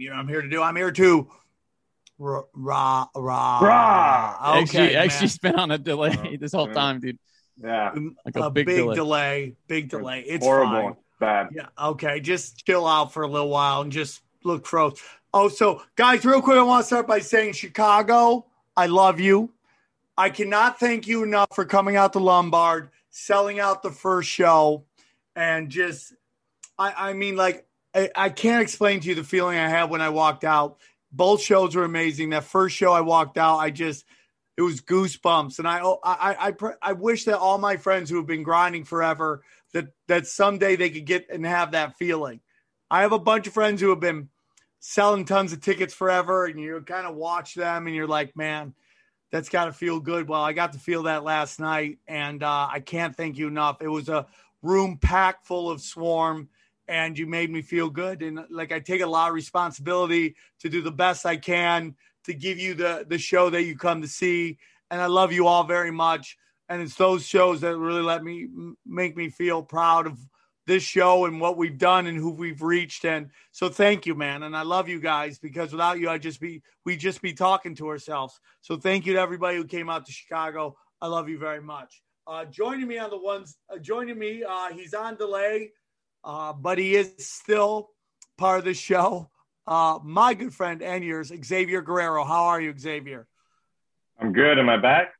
You know what I'm here to do. I'm here to rah rah rah. Rah. Okay, actually, man. actually, been on a delay oh, this whole time, dude. Yeah. Like a, a, big, big, delay. delay. big delay. It's horrible. fine. Bad. Yeah. Okay. Just chill out for a little while and just look froze. Oh, so guys, real quick, I want to start by saying Chicago, I love you. I cannot thank you enough for coming out to Lombard, selling out the first show, and just, I, I mean, like, I, I can't explain to you the feeling I had when I walked out. Both shows were amazing. That first show I walked out, I just, it was goosebumps, and I, I, I, I, wish that all my friends who have been grinding forever that that someday they could get and have that feeling. I have a bunch of friends who have been selling tons of tickets forever, and you kind of watch them, and you're like, man, that's got to feel good. Well, I got to feel that last night, and uh, I can't thank you enough. It was a room packed full of swarm, and you made me feel good. And like I take a lot of responsibility to do the best I can to give you the the show that you come to see. And I love you all very much. And it's those shows that really let me make me feel proud of this show and what we've done and who we've reached. And so thank you, man. And I love you guys because without you, I'd just be we just be talking to ourselves. So thank you to everybody who came out to Chicago. I love you very much. Uh, joining me on the ones, uh, joining me, uh, he's on delay, uh, but he is still part of the show. Uh, my good friend and yours, Xavier Guerrero. How are you, Xavier? I'm good. Am I back?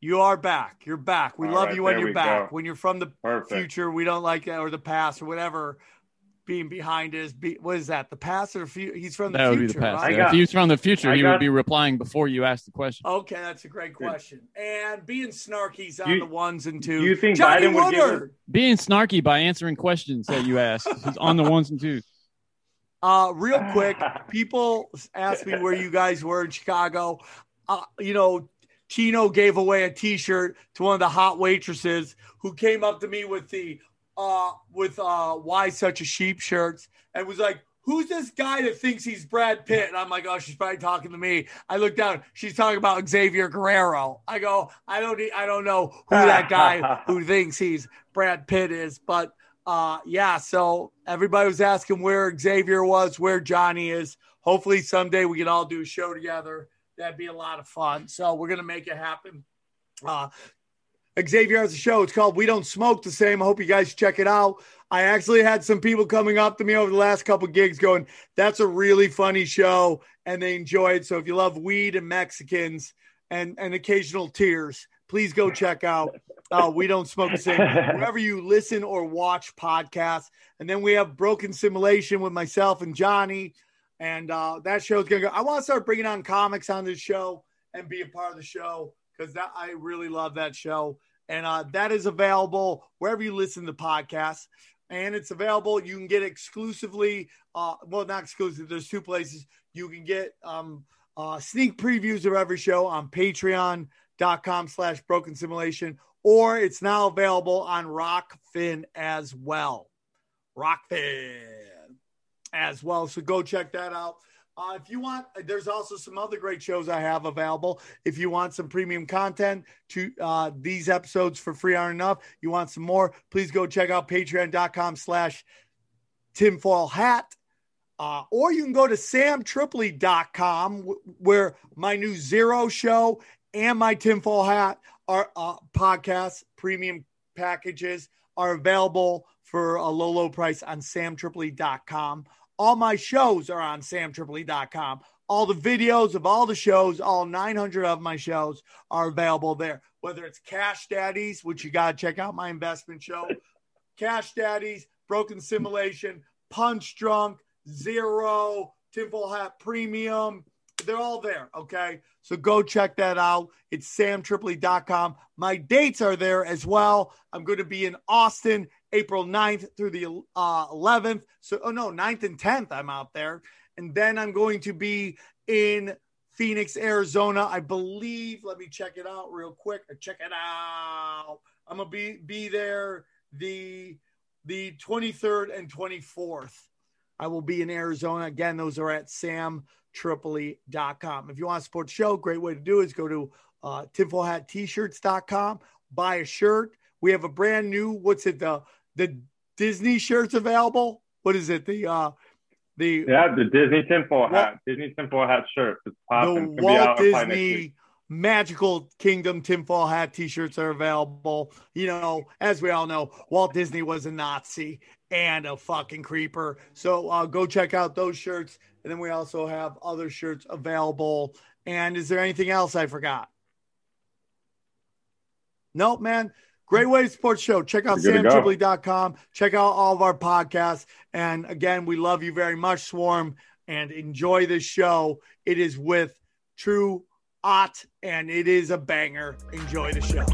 You are back. You're back. We All love right, you when you're back. go. When you're from the Perfect. future, we don't like that, or the past, or whatever. Being behind is be, what is that? The past or the future? He's from the That would future. be the past. right? I got- if he was from the future, I he got- would be replying before you asked the question. Okay, that's a great question. And being snarky's on You- the ones and twos. do you think Johnny Biden would give Woodward. Being snarky by answering questions that you asked. He's on the ones and twos. Uh, real quick, people asked me where you guys were in Chicago. Uh, you know, Tino gave away a T-shirt to one of the hot waitresses who came up to me with the uh with uh why such a sheep shirts and was like, "Who's this guy that thinks he's Brad Pitt?" And I'm like, "Oh, she's probably talking to me." I look down, she's talking about Xavier Guerrero. I go, "I don't, need, I don't know who that guy who thinks he's Brad Pitt is," but uh yeah so everybody was asking where xavier was where johnny is hopefully someday we can all do a show together that'd be a lot of fun so we're gonna make it happen uh xavier has a show it's called we don't smoke the same i hope you guys check it out i actually had some people coming up to me over the last couple gigs going that's a really funny show and they enjoy it so if you love weed and mexicans and and occasional tears please go check out uh, we don't smoke the same wherever you listen or watch podcasts. And then we have Broken Simulation with myself and Johnny. And uh, that show's gonna go. I want to start bringing on comics on this show and be a part of the show because that I really love that show. And uh, that is available wherever you listen to podcasts. And it's available. You can get exclusively. Uh, well, not exclusive. There's two places you can get um, uh, sneak previews of every show on Patreon.com slash Broken Simulation or it's now available on Rokfin as well. Rokfin as well. So go check that out. Uh, if you want, there's also some other great shows I have available. If you want some premium content to uh, these episodes for free aren't enough, you want some more, please go check out patreon.com slash tinfoil hat. Uh, or you can go to samtripoli.com wh- where my new Zero show and my tinfoil hat are uh, podcast premium packages are available for a low, low price on samtripoli.com. All my shows are on samtripoli.com. All the videos of all the shows, all 900 of my shows are available there. Whether it's Cash Daddies, which you got to check out my investment show, Cash Daddies, Broken Simulation, Punch Drunk, Zero, Tinfoil Hat Premium. They're all there. Okay. So go check that out. It's samtripoli.com. My dates are there as well. I'm going to be in Austin April 9th through the uh, 11th. So, oh no, 9th and 10th, I'm out there. And then I'm going to be in Phoenix, Arizona. I believe, let me check it out real quick. Check it out. I'm going to be, be there the, the 23rd and 24th. I will be in Arizona. Again, those are at samtripoli.com. If you want to support the show, great way to do it is go to uh, tinfoilhattshirts.com, buy a shirt. We have a brand new, what's it, the the Disney shirts available? What is it? The uh the Yeah, the Disney tinfoil hat. Disney tinfoil hat shirt. It's popping. the Walt Disney Magical Kingdom tinfoil hat t-shirts are available. You know, as we all know, Walt Disney was a Nazi and a fucking creeper. So uh, go check out those shirts. And then we also have other shirts available. And is there anything else I forgot? Nope, man. Great way to support the show. Check out samtripoli.com. Check out all of our podcasts. And again, we love you very much, Swarm, and enjoy this show. It is with True Ott, and it is a banger. Enjoy the show.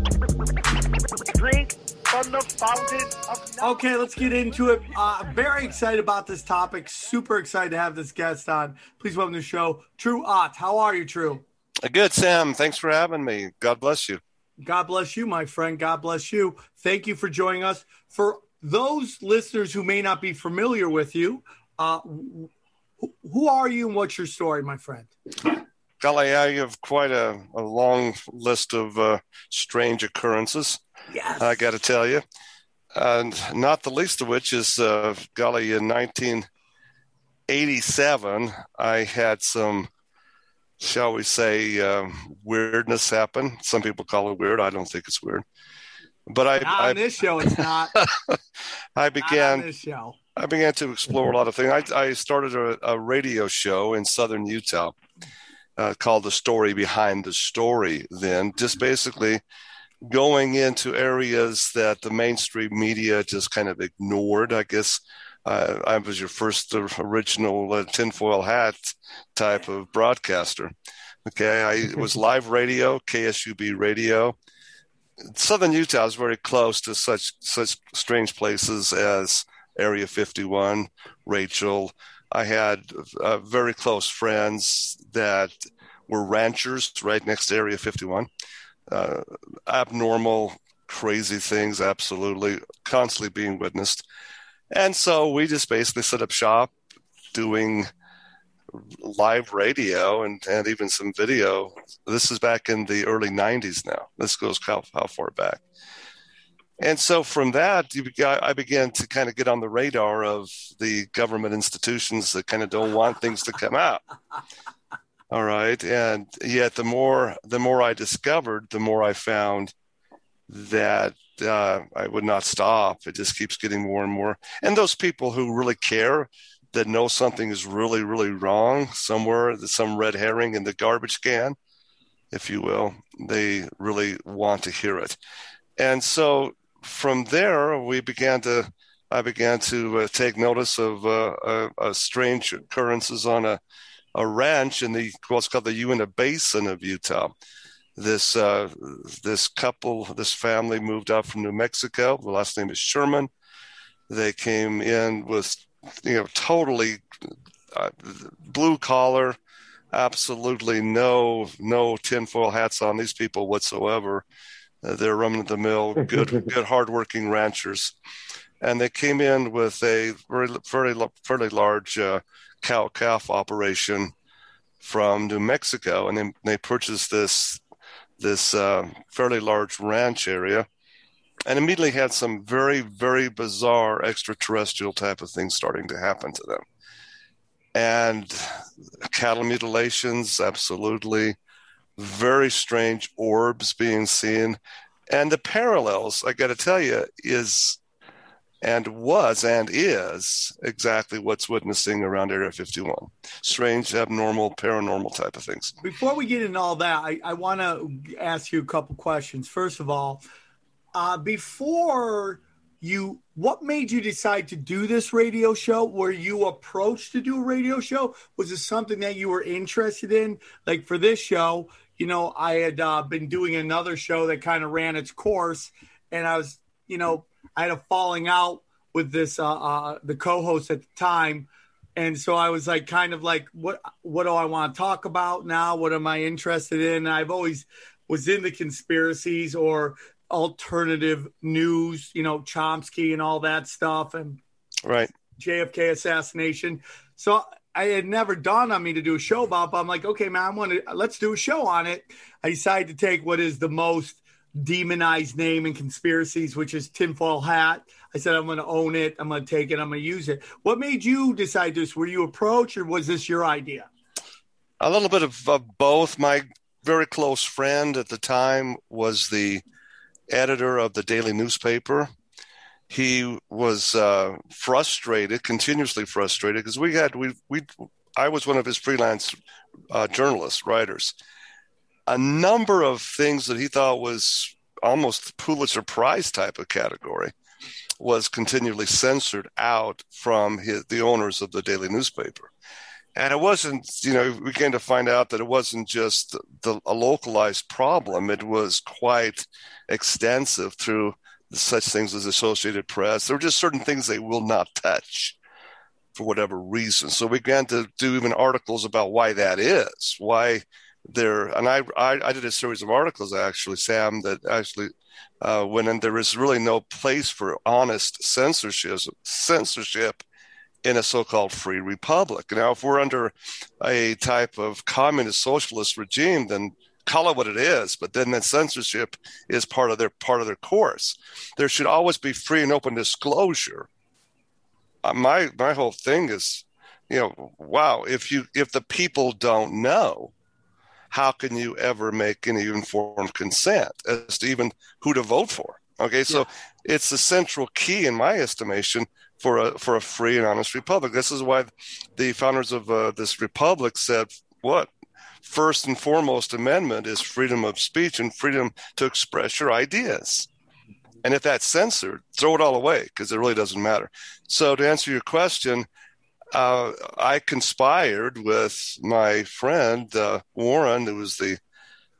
Drink from the fountain of knowledge. Okay, let's get into it. Uh, very excited about this topic. Super excited to have this guest on. Please welcome to the show, True Ott. How are you, True? Good, Sam. Thanks for having me. God bless you. God bless you, my friend. God bless you. Thank you for joining us. For those listeners who may not be familiar with you, uh, who are you and what's your story, my friend? Golly, I have quite a, a long list of uh, strange occurrences. Yes. I got to tell you. And not the least of which is, uh, golly, in 1987, I had some shall we say, um, weirdness happen. Some people call it weird. I don't think it's weird. But I, not I on this show, it's not. I began. this show. I began to explore a lot of things. I, I started a, a, radio show in southern Utah uh, called "The Story Behind the Story." Then, just basically going into areas that the mainstream media just kind of ignored. I guess uh, I was your first original uh, tinfoil hat type of broadcaster. Okay, I was live radio, KSUB radio. Southern Utah is very close to such such strange places as Area 51, Rachel. I had uh, very close friends that were ranchers right next to Area 51. Uh, abnormal, crazy things, absolutely, constantly being witnessed. And so we just basically set up shop doing live radio and, and even some video. This is back in the early 90s now. This goes how, how far back. And so from that, you, I began to kind of get on the radar of the government institutions that kind of don't want things to come out. All right. And yet the more the more I discovered, the more I found that uh, I would not stop. It just keeps getting more and more. And those people who really care, that know something is really, really wrong somewhere, some red herring in the garbage can, if you will, they really want to hear it. And so from there, we began to, I began to uh, take notice of uh, strange occurrences on a, a ranch in the what's called the Uinta Basin of Utah this uh, this couple, this family moved up from New Mexico. The last name is Sherman. They came in with, you know, totally uh, blue collar, absolutely no no tinfoil hats on these people whatsoever. Uh, they're running the mill, good good hardworking ranchers, and they came in with a very very fairly large uh, cow calf operation from New Mexico, and they, they purchased this this uh, fairly large ranch area and immediately had some very, very bizarre extraterrestrial type of things starting to happen to them. And cattle mutilations, absolutely. Very strange orbs being seen. And the parallels, I got to tell you, is and was and is exactly what's witnessing around Area 51. Strange, abnormal, paranormal type of things. Before we get into all that, I, I want to ask you a couple questions. First of all, uh, before you, what made you decide to do this radio show? Were you approached to do a radio show? Was it something that you were interested in? Like for this show, you know, I had uh, been doing another show that kind of ran its course, and I was, you know, I had a falling out with this uh, uh, the co-host at the time, and so I was like, kind of like, what what do I want to talk about now? What am I interested in? And I've always was into conspiracies or alternative news, you know, Chomsky and all that stuff, and right JFK assassination. So I had never dawned on me to do a show about. But I'm like, okay, man, I want to let's do a show on it. I decided to take what is the most demonized name in conspiracies, which is tinfoil hat. I said, I'm going to own it. I'm going to take it. I'm going to use it. What made you decide this? Were you approached or was this your idea? A little bit of, of both. My very close friend at the time was the editor of the daily newspaper. He was uh, frustrated, continuously frustrated, because we had we we I was one of his freelance uh, journalists, writers. A number of things that he thought was almost Pulitzer Prize type of category was continually censored out from his, the owners of the daily newspaper. And it wasn't, you know, we came to find out that it wasn't just the, a localized problem. It was quite extensive through such things as Associated Press. There were just certain things they will not touch for whatever reason. So we began to do even articles about why that is, why there. And I, I, I did a series of articles actually, Sam, that actually uh, when there is really no place for honest censorship, censorship in a so-called free republic. Now, if we're under a type of communist socialist regime, then call it what it is. But then that censorship is part of their part of their course. There should always be free and open disclosure. Uh, my my whole thing is, you know, wow. If you if the people don't know, how can you ever make any informed consent as to even who to vote for? Okay, so yeah. it's the central key, in my estimation, for a for a free and honest republic. This is why the founders of uh, this republic said, "What first and foremost amendment is freedom of speech and freedom to express your ideas." And if that's censored, throw it all away because it really doesn't matter. So, to answer your question, uh, I conspired with my friend uh, Warren, who was the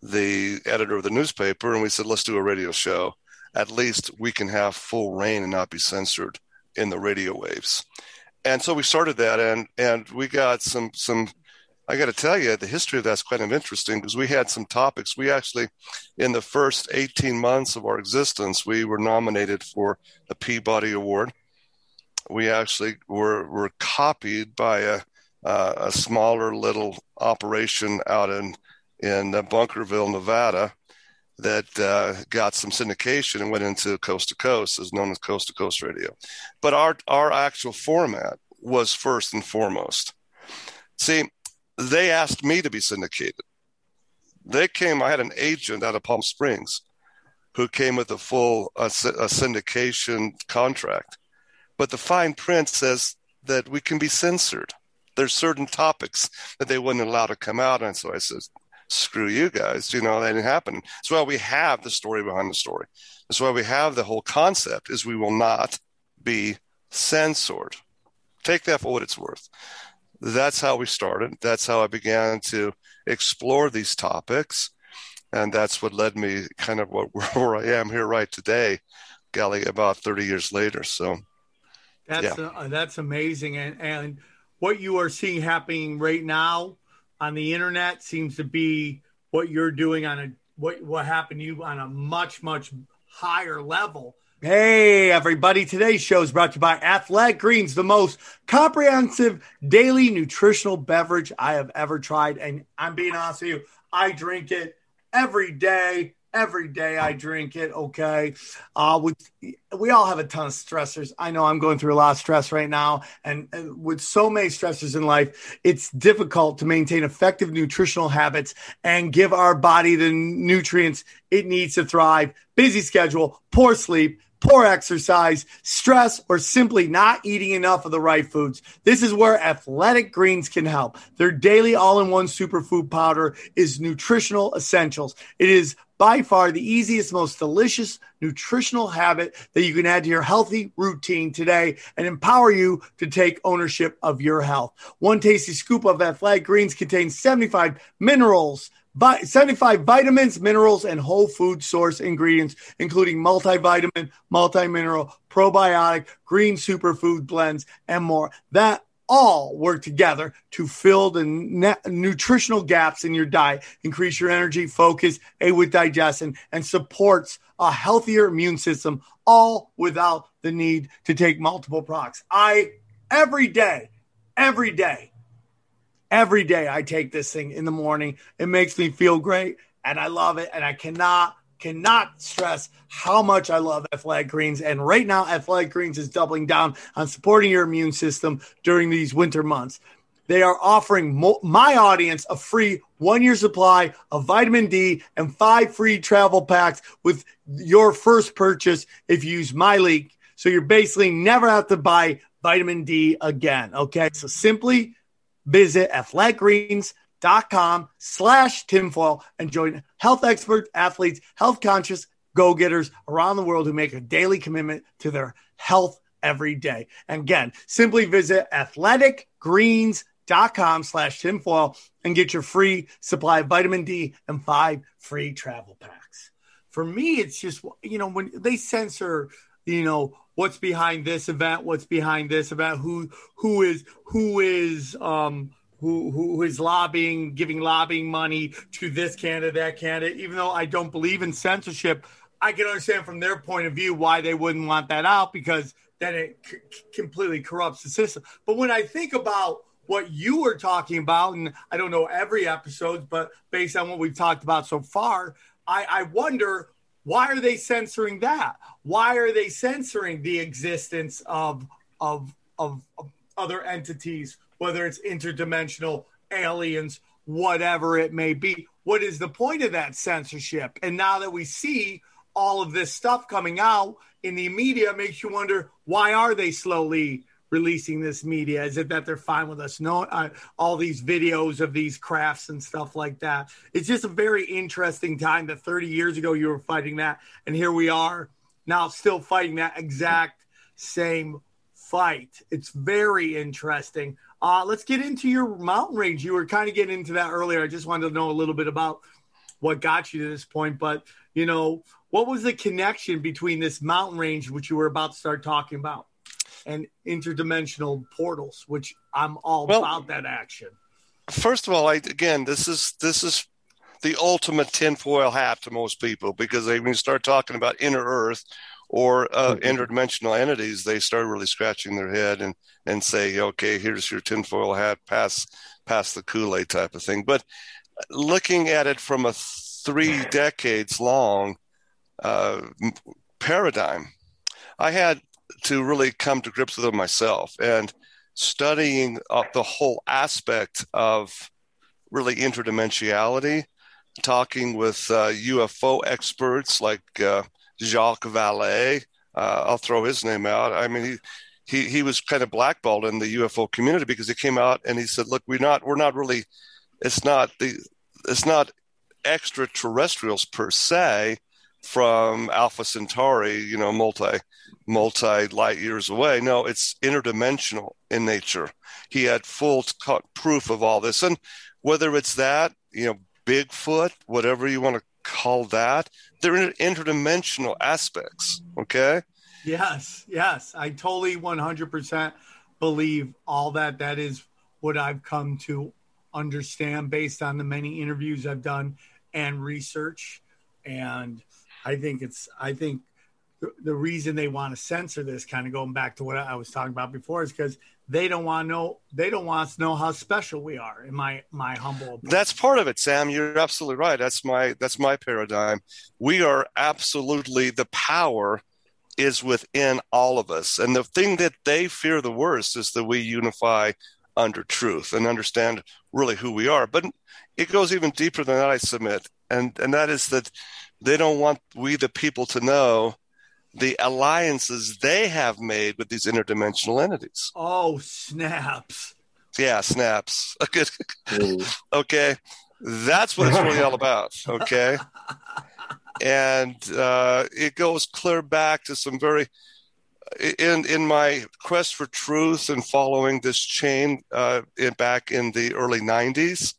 the editor of the newspaper, and we said, let's do a radio show. At least we can have full rein and not be censored in the radio waves. And so we started that, and and we got some some. I got to tell you, the history of that's kind of interesting because we had some topics. We actually, in the first 18 months of our existence, we were nominated for the Peabody Award we actually were were copied by a uh, a smaller little operation out in in Bunkerville, Nevada, that uh, got some syndication and went into coast to coast, is known as coast to coast radio. But our our actual format was first and foremost. See, they asked me to be syndicated. They came. I had an agent out of Palm Springs who came with a full a syndication contract but the fine print says that we can be censored. There's certain topics that they wouldn't allow to come out. And so I said, screw you guys. You know, that didn't happen. That's why we have the story behind the story. That's why we have the whole concept is we will not be censored. Take that for what it's worth. That's how we started. That's how I began to explore these topics. And that's what led me kind of where I am here right today, golly, about 30 years later. So that's yeah. uh, that's amazing, and and what you are seeing happening right now on the internet seems to be what you're doing on a what what happened to you on a much much higher level. Hey, everybody. Today's show is brought to you by Athletic Greens, the most comprehensive daily nutritional beverage I have ever tried. And I'm being honest with you, I drink it every day every day I drink it. Okay. Uh, we, we all have a ton of stressors. I know I'm going through a lot of stress right now. And, and with so many stressors in life, it's difficult to maintain effective nutritional habits and give our body the nutrients it needs to thrive. Busy schedule, poor sleep, poor exercise, stress, or simply not eating enough of the right foods. This is where Athletic Greens can help. Their daily all in one superfood powder is nutritional essentials. It is by far the easiest, most delicious nutritional habit that you can add to your healthy routine today and empower you to take ownership of your health. One tasty scoop of Athletic Greens contains 75 minerals. 75 vitamins, minerals, and whole food source ingredients, including multivitamin, multi-mineral, probiotic, green superfood blends, and more. That all work together to fill the ne- nutritional gaps in your diet, increase your energy, focus, aid with digestion, and supports a healthier immune system, all without the need to take multiple products. I, every day, every day, every day, I take this thing in the morning. It makes me feel great, and I love it, and I cannot cannot stress how much I love Athletic Greens. And right now, Athletic Greens is doubling down on supporting your immune system during these winter months. They are offering mo- my audience a free one year supply of vitamin D and five free travel packs with your first purchase if you use my link. So you're basically never have to buy vitamin D again. Okay. So simply visit Athletic Greens dot com slash tinfoil and join health experts, athletes, health conscious go getters around the world who make a daily commitment to their health every day. And again, simply visit athleticgreens.com slash tinfoil and get your free supply of vitamin D and five free travel packs. For me, it's just, you know, when they censor, you know, what's behind this event, what's behind this event, who, who is, who is, um, who, who is lobbying, giving lobbying money to this candidate, that candidate. Even though I don't believe in censorship, I can understand from their point of view why they wouldn't want that out because then it c- completely corrupts the system. But when I think about what you were talking about, and I don't know every episode, but based on what we've talked about so far, I, I wonder why are they censoring that? Why are they censoring the existence of of, of, of other entities whether it's interdimensional, aliens, whatever it may be. What is the point of that censorship? And now that we see all of this stuff coming out in the media, makes you wonder why are they slowly releasing this media? Is it that they're fine with us? No, uh, all these videos of these crafts and stuff like that. It's just a very interesting time that 30 years ago you were fighting that, and here we are now still fighting that exact same fight. It's very interesting. Uh, let's get into your mountain range. You were kind of getting into that earlier. I just wanted to know a little bit about what got you to this point. But, you know, what was the connection between this mountain range, which you were about to start talking about, and interdimensional portals, which I'm all well, about that action? First of all, I, again, this is this is the ultimate tinfoil hat to most people because they, when you start talking about inner Earth or uh, interdimensional entities, they start really scratching their head and and say, okay, here's your tinfoil hat, pass pass the Kool Aid type of thing. But looking at it from a three decades long uh, paradigm, I had to really come to grips with it myself and studying uh, the whole aspect of really interdimensionality, talking with uh, UFO experts like uh, Jacques Vallée. Uh, I'll throw his name out. I mean, he, he he was kind of blackballed in the UFO community because he came out and he said, "Look, we're not we're not really. It's not the it's not extraterrestrials per se from Alpha Centauri. You know, multi multi light years away. No, it's interdimensional in nature. He had full proof of all this, and whether it's that, you know, Bigfoot, whatever you want to call that. They're interdimensional aspects. Okay. Yes. Yes. I totally 100% believe all that. That is what I've come to understand based on the many interviews I've done and research. And I think it's, I think the reason they want to censor this, kind of going back to what I was talking about before, is because they don't want to know they don't want to know how special we are in my my humble opinion. that's part of it sam. You're absolutely right. That's my that's my paradigm. We are absolutely the power is within all of us. And the thing that they fear the worst is that we unify under truth and understand really who we are. But it goes even deeper than that i submit. And and that is that they don't want we the people to know the alliances they have made with these interdimensional entities. Oh, snaps. Yeah, snaps. Good. okay. That's what it's really all about. Okay. And uh, it goes clear back to some very, in in my quest for truth and following this chain uh, in, back in the early 90s,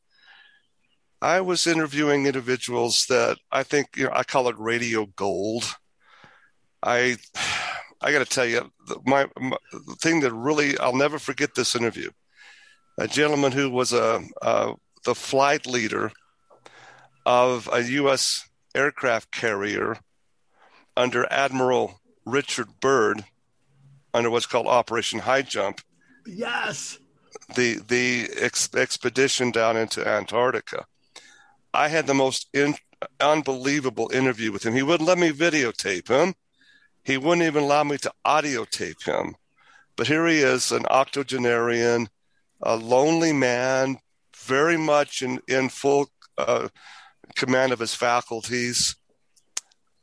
I was interviewing individuals that I think you know I call it radio gold. I I got to tell you, my, my the thing that really I'll never forget this interview. A gentleman who was a, a the flight leader of a U.S. aircraft carrier under Admiral Richard Byrd under what's called Operation High Jump. Yes. The the ex- expedition down into Antarctica. I had the most in, unbelievable interview with him. He wouldn't let me videotape him. He wouldn't even allow me to audio tape him. But here he is, an octogenarian, a lonely man, very much in, in full uh, command of his faculties,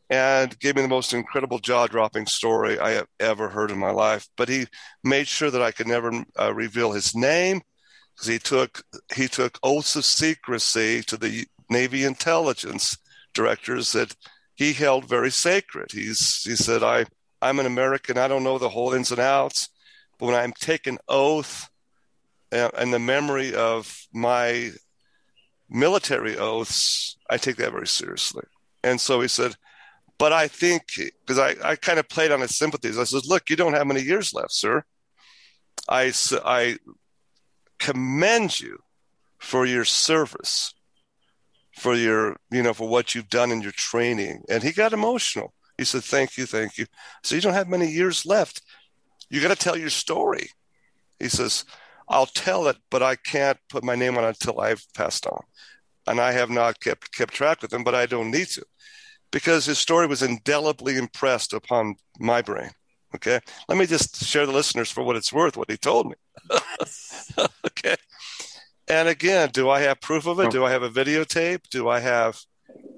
and gave me the most incredible jaw dropping story I have ever heard in my life. But he made sure that I could never uh, reveal his name because he took he took oaths of secrecy to the Navy intelligence directors that he held very sacred. He's he said, I I'm an American. I don't know the whole ins and outs, but when I'm taking oath uh, and the memory of my military oaths, I take that very seriously. And so he said, but I think because I, I kind of played on his sympathies. I said, look, you don't have many years left, sir. I I commend you for your service for your, you know, for what you've done in your training. And he got emotional. He said, Thank you, thank you. So you don't have many years left. You got to tell your story. He says, I'll tell it, but I can't put my name on it until I've passed on. And I have not kept kept track with him, but I don't need to. Because his story was indelibly impressed upon my brain. Okay. Let me just share the listeners for what it's worth, what he told me. okay. And again, do I have proof of it? Do I have a videotape? Do I have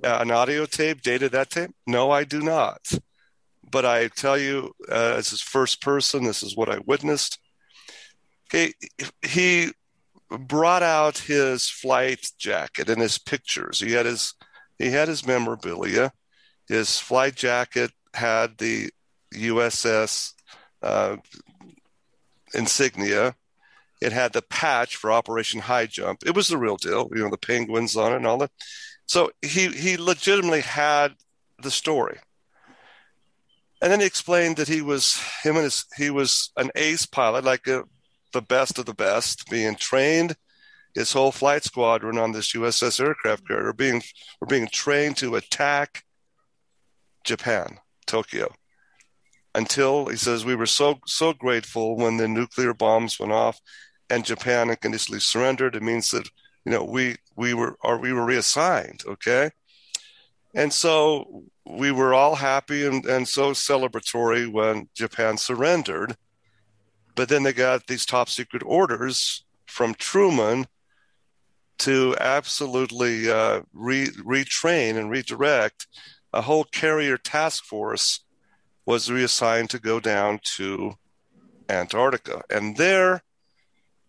uh, an audio tape dated that tape? No, I do not. But I tell you, uh, as his first person, this is what I witnessed. Okay, he brought out his flight jacket and his pictures. He had his he had his memorabilia. His flight jacket had the USS uh, insignia it had the patch for Operation High Jump. It was the real deal, you know, the penguins on it and all that. So he he legitimately had the story. And then he explained that he was him and his he was an ace pilot, like a, the best of the best, being trained. His whole flight squadron on this USS aircraft carrier being were being trained to attack Japan, Tokyo. Until he says we were so so grateful when the nuclear bombs went off and Japan unconditionally surrendered, it means that you know we we were or we were reassigned. Okay, and so we were all happy and, and so celebratory when Japan surrendered. But then they got these top secret orders from Truman to absolutely uh, re- retrain and redirect. A whole carrier task force was reassigned to go down to Antarctica. And there,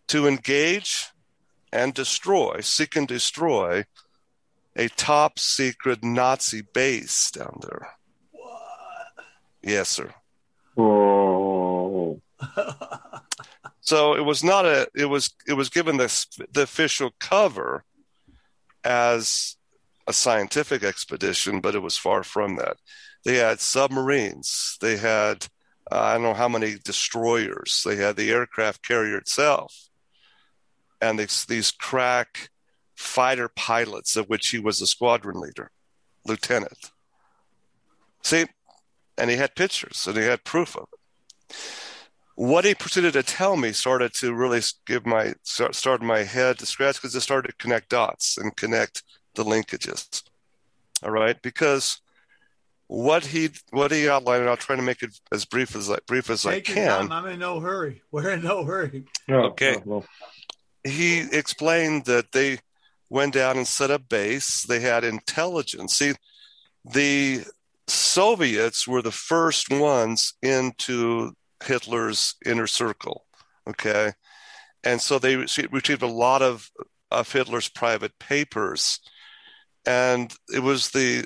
to engage and destroy, seek and destroy a top secret Nazi base down there. What? Yes, sir. Oh. so it was not a. It was. It was given the the official cover as a scientific expedition, but it was far from that. They had submarines. They had uh, I don't know how many destroyers. They had the aircraft carrier itself and these, these crack fighter pilots, of which he was a squadron leader, lieutenant. See, and he had pictures and he had proof of it. What he proceeded to tell me started to really give my start my head to scratch because it started to connect dots and connect the linkages. All right, because what he what he outlined, and I'll try to make it as brief as brief as Take I can. I'm in no hurry. We're in no hurry. okay. He explained that they went down and set up base. They had intelligence. See, the Soviets were the first ones into Hitler's inner circle. Okay. And so they retrieved a lot of, of Hitler's private papers. And it was the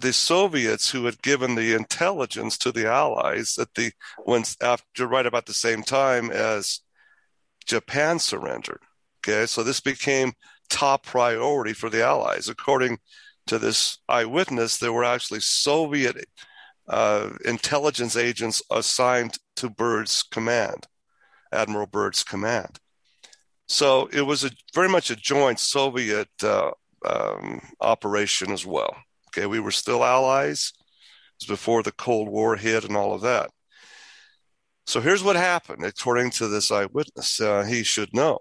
the Soviets who had given the intelligence to the Allies at the when after right about the same time as Japan surrendered. Okay, so this became top priority for the Allies. According to this eyewitness, there were actually Soviet uh, intelligence agents assigned to Byrd's command, Admiral Byrd's command. So it was a very much a joint Soviet uh, um, operation as well. Okay, we were still allies. It was before the Cold War hit and all of that. So here's what happened, according to this eyewitness. Uh, he should know.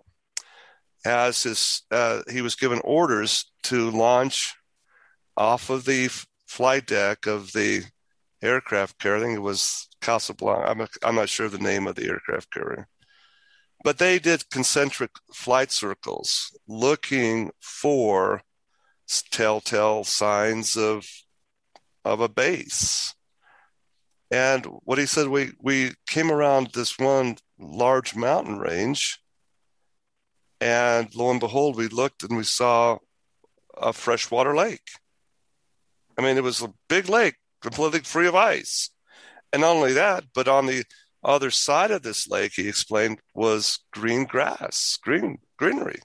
As his, uh, he was given orders to launch off of the flight deck of the aircraft carrier. I think it was Casablanca. I'm, a, I'm not sure the name of the aircraft carrier. But they did concentric flight circles looking for telltale signs of of a base. And what he said, we we came around this one large mountain range, and lo and behold, we looked and we saw a freshwater lake. I mean, it was a big lake, completely free of ice. And not only that, but on the other side of this lake, he explained, was green grass, green greenery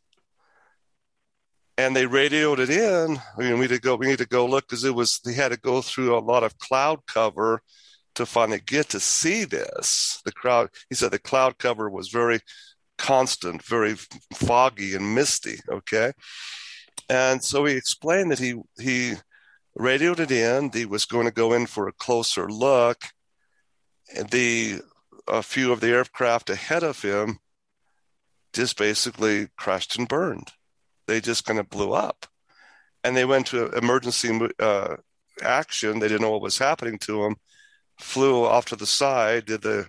and they radioed it in. I mean, We need to go. We need to go look because it was. They had to go through a lot of cloud cover to finally get to see this. The crowd. He said the cloud cover was very constant, very foggy and misty. Okay, and so he explained that he he radioed it in. He was going to go in for a closer look. The a few of the aircraft ahead of him just basically crashed and burned they just kind of blew up. And they went to emergency uh, action. They didn't know what was happening to them. Flew off to the side, did the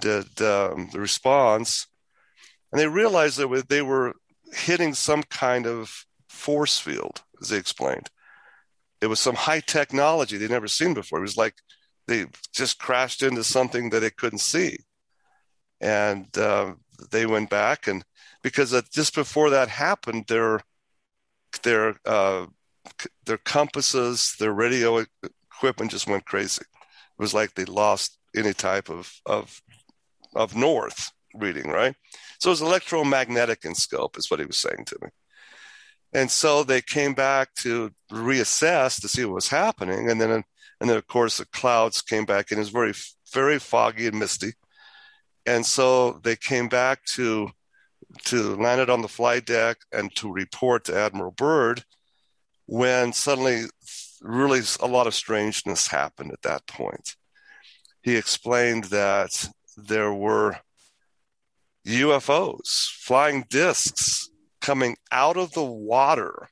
did um, the response, and they realized that they were hitting some kind of force field, as they explained. It was some high technology they'd never seen before. It was like they just crashed into something that they couldn't see, and uh, they went back and because just before that happened, their their uh, their compasses, their radio equipment just went crazy. It was like they lost any type of of of north reading, right? So it was electromagnetic in scope, is what he was saying to me. And so they came back to reassess to see what was happening, and then and then of course the clouds came back and it was very very foggy and misty. And so they came back to to land it on the flight deck and to report to Admiral Byrd when suddenly really a lot of strangeness happened at that point. He explained that there were UFOs, flying discs coming out of the water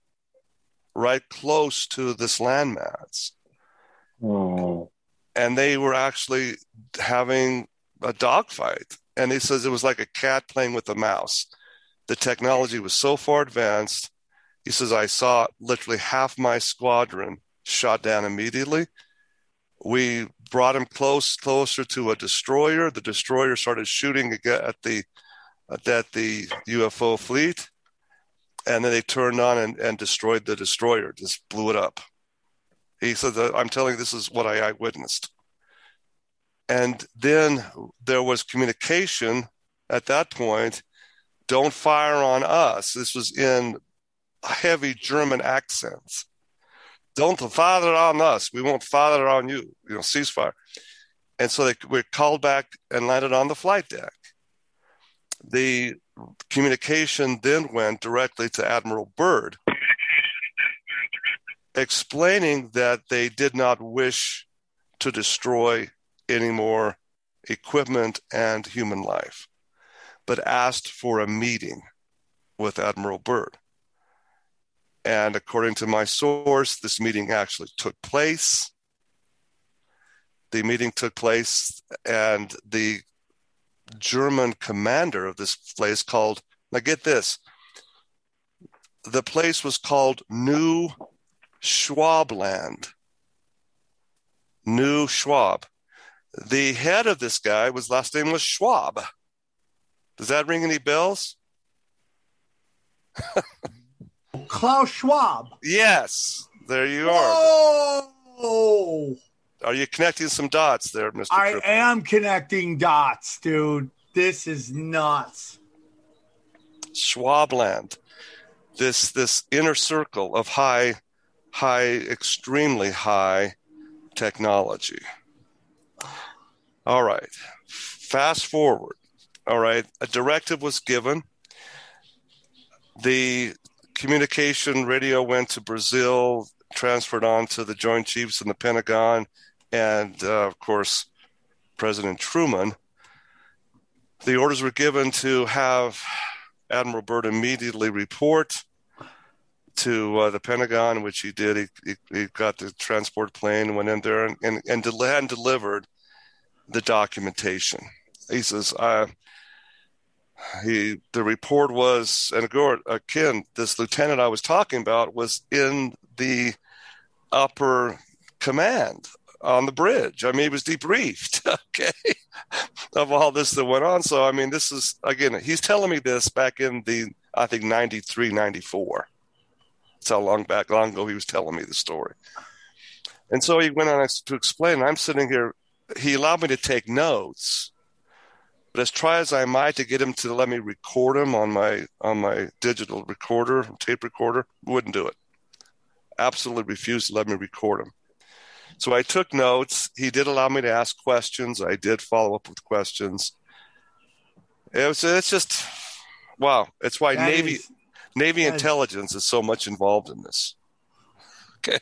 right close to this landmass. Oh. And they were actually having a dogfight and he says it was like a cat playing with a mouse. The technology was so far advanced. He says I saw literally half my squadron shot down immediately. We brought him close, closer to a destroyer. The destroyer started shooting at the at the UFO fleet, and then they turned on and, and destroyed the destroyer. Just blew it up. He said, "I'm telling you, this is what I, I witnessed." And then there was communication at that point don't fire on us. This was in heavy German accents. Don't fire on us. We won't fire on you. You know, ceasefire. And so they were called back and landed on the flight deck. The communication then went directly to Admiral Byrd, explaining that they did not wish to destroy any more equipment and human life, but asked for a meeting with Admiral Byrd. And according to my source, this meeting actually took place. The meeting took place, and the German commander of this place called, now get this, the place was called New Schwabland. New Schwab. The head of this guy was last name was Schwab. Does that ring any bells? Klaus Schwab. Yes, there you are. Oh, Are you connecting some dots there, Mr. I Triple? am connecting dots, dude. This is nuts. Schwabland, this this inner circle of high, high, extremely high technology. All right, fast forward. All right, a directive was given. The communication radio went to Brazil, transferred on to the Joint Chiefs in the Pentagon, and uh, of course, President Truman. The orders were given to have Admiral Byrd immediately report to uh, the Pentagon, which he did. He, he, he got the transport plane, went in there, and, and, and, del- and delivered the documentation. He says, uh, he the report was, and again, this lieutenant I was talking about was in the upper command on the bridge. I mean, he was debriefed, okay, of all this that went on. So, I mean, this is, again, he's telling me this back in the, I think, 93, 94. That's how long back, long ago he was telling me the story. And so he went on to explain. I'm sitting here, he allowed me to take notes. But as try as I might to get him to let me record him on my on my digital recorder, tape recorder, wouldn't do it. Absolutely refused to let me record him. So I took notes. He did allow me to ask questions. I did follow up with questions. It was it's just wow. It's why That Navy is- Navy that is- intelligence is so much involved in this. Okay.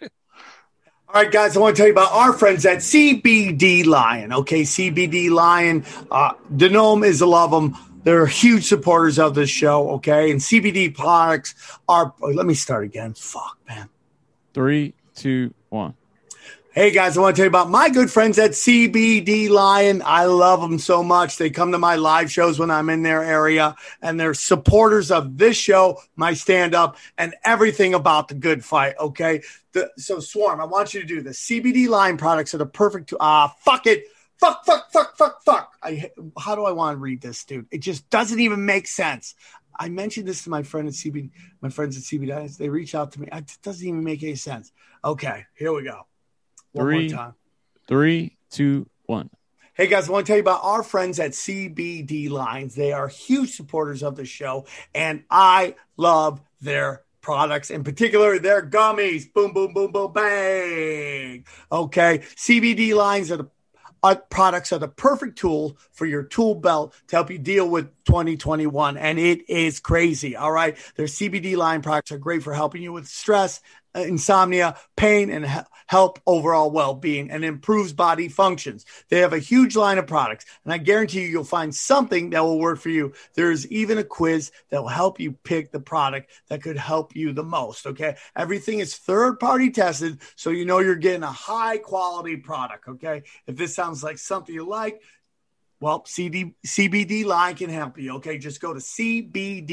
All right, guys, I want to tell you about our friends at CBD Lion. Okay, CBD Lion. Uh, Denome is a love them. They're huge supporters of this show. Okay, and CBD products are. let me start again. Fuck, man. Three, two, one. Hey guys, I want to tell you about my good friends at CBD Lion. I love them so much. They come to my live shows when I'm in their area, and they're supporters of this show, my stand up, and everything about the good fight. Okay. The, so, Swarm, I want you to do this. CBD Lion products are the perfect. To, ah, fuck it. Fuck, fuck, fuck, fuck, fuck. I, how do I want to read this, dude? It just doesn't even make sense. I mentioned this to my friend at CBD, my friends at CBD. They reach out to me. It doesn't even make any sense. Okay, here we go. One Three. more time. Three, two, one. Hey guys, I want to tell you about our friends at CBD Lines. They are huge supporters of the show, and I love their products, in particular their gummies. Boom, boom, boom, boom, bang. Okay, CBD Lines are the uh, products are the perfect tool for your tool belt to help you deal with 2021 and it is crazy all right their cbd lion products are great for helping you with stress Uh, insomnia pain and he- help overall well-being and improves body functions. They have a huge line of products and i guarantee you you'll find something that will work for you. There's even a quiz that will help you pick the product that could help you the most okay? Everything is third party tested so you know you're getting a high quality product okay? If this sounds like something you like well, CD, CBD Lion can help you. Okay, just go to cbdlion.com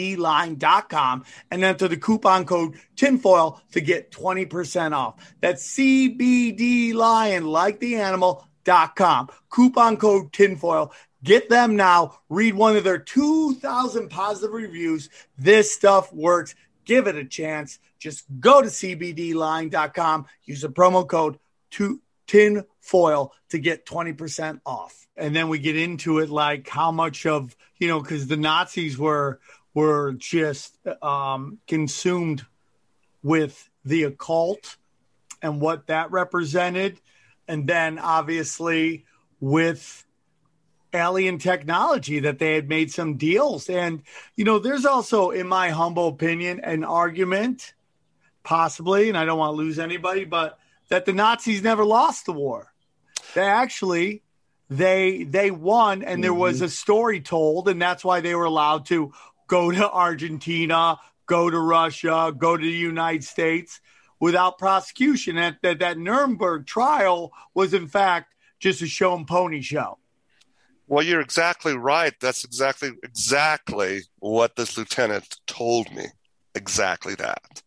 and enter the coupon code tinfoil to get 20% off. That's CBD Lion, like the animal.com. Coupon code tinfoil. Get them now. Read one of their 2,000 positive reviews. This stuff works. Give it a chance. Just go to cbdlion.com. Use the promo code to tin to get 20% off. And then we get into it like how much of, you know, because the Nazis were were just um, consumed with the occult and what that represented. And then obviously with alien technology that they had made some deals. And, you know, there's also, in my humble opinion, an argument, possibly, and I don't want to lose anybody, but that the Nazis never lost the war. They actually they they won and there was mm-hmm. a story told and that's why they were allowed to go to Argentina, go to Russia, go to the United States without prosecution. That that, that Nuremberg trial was in fact just a show and pony show. Well, you're exactly right. That's exactly exactly what this lieutenant told me. Exactly that.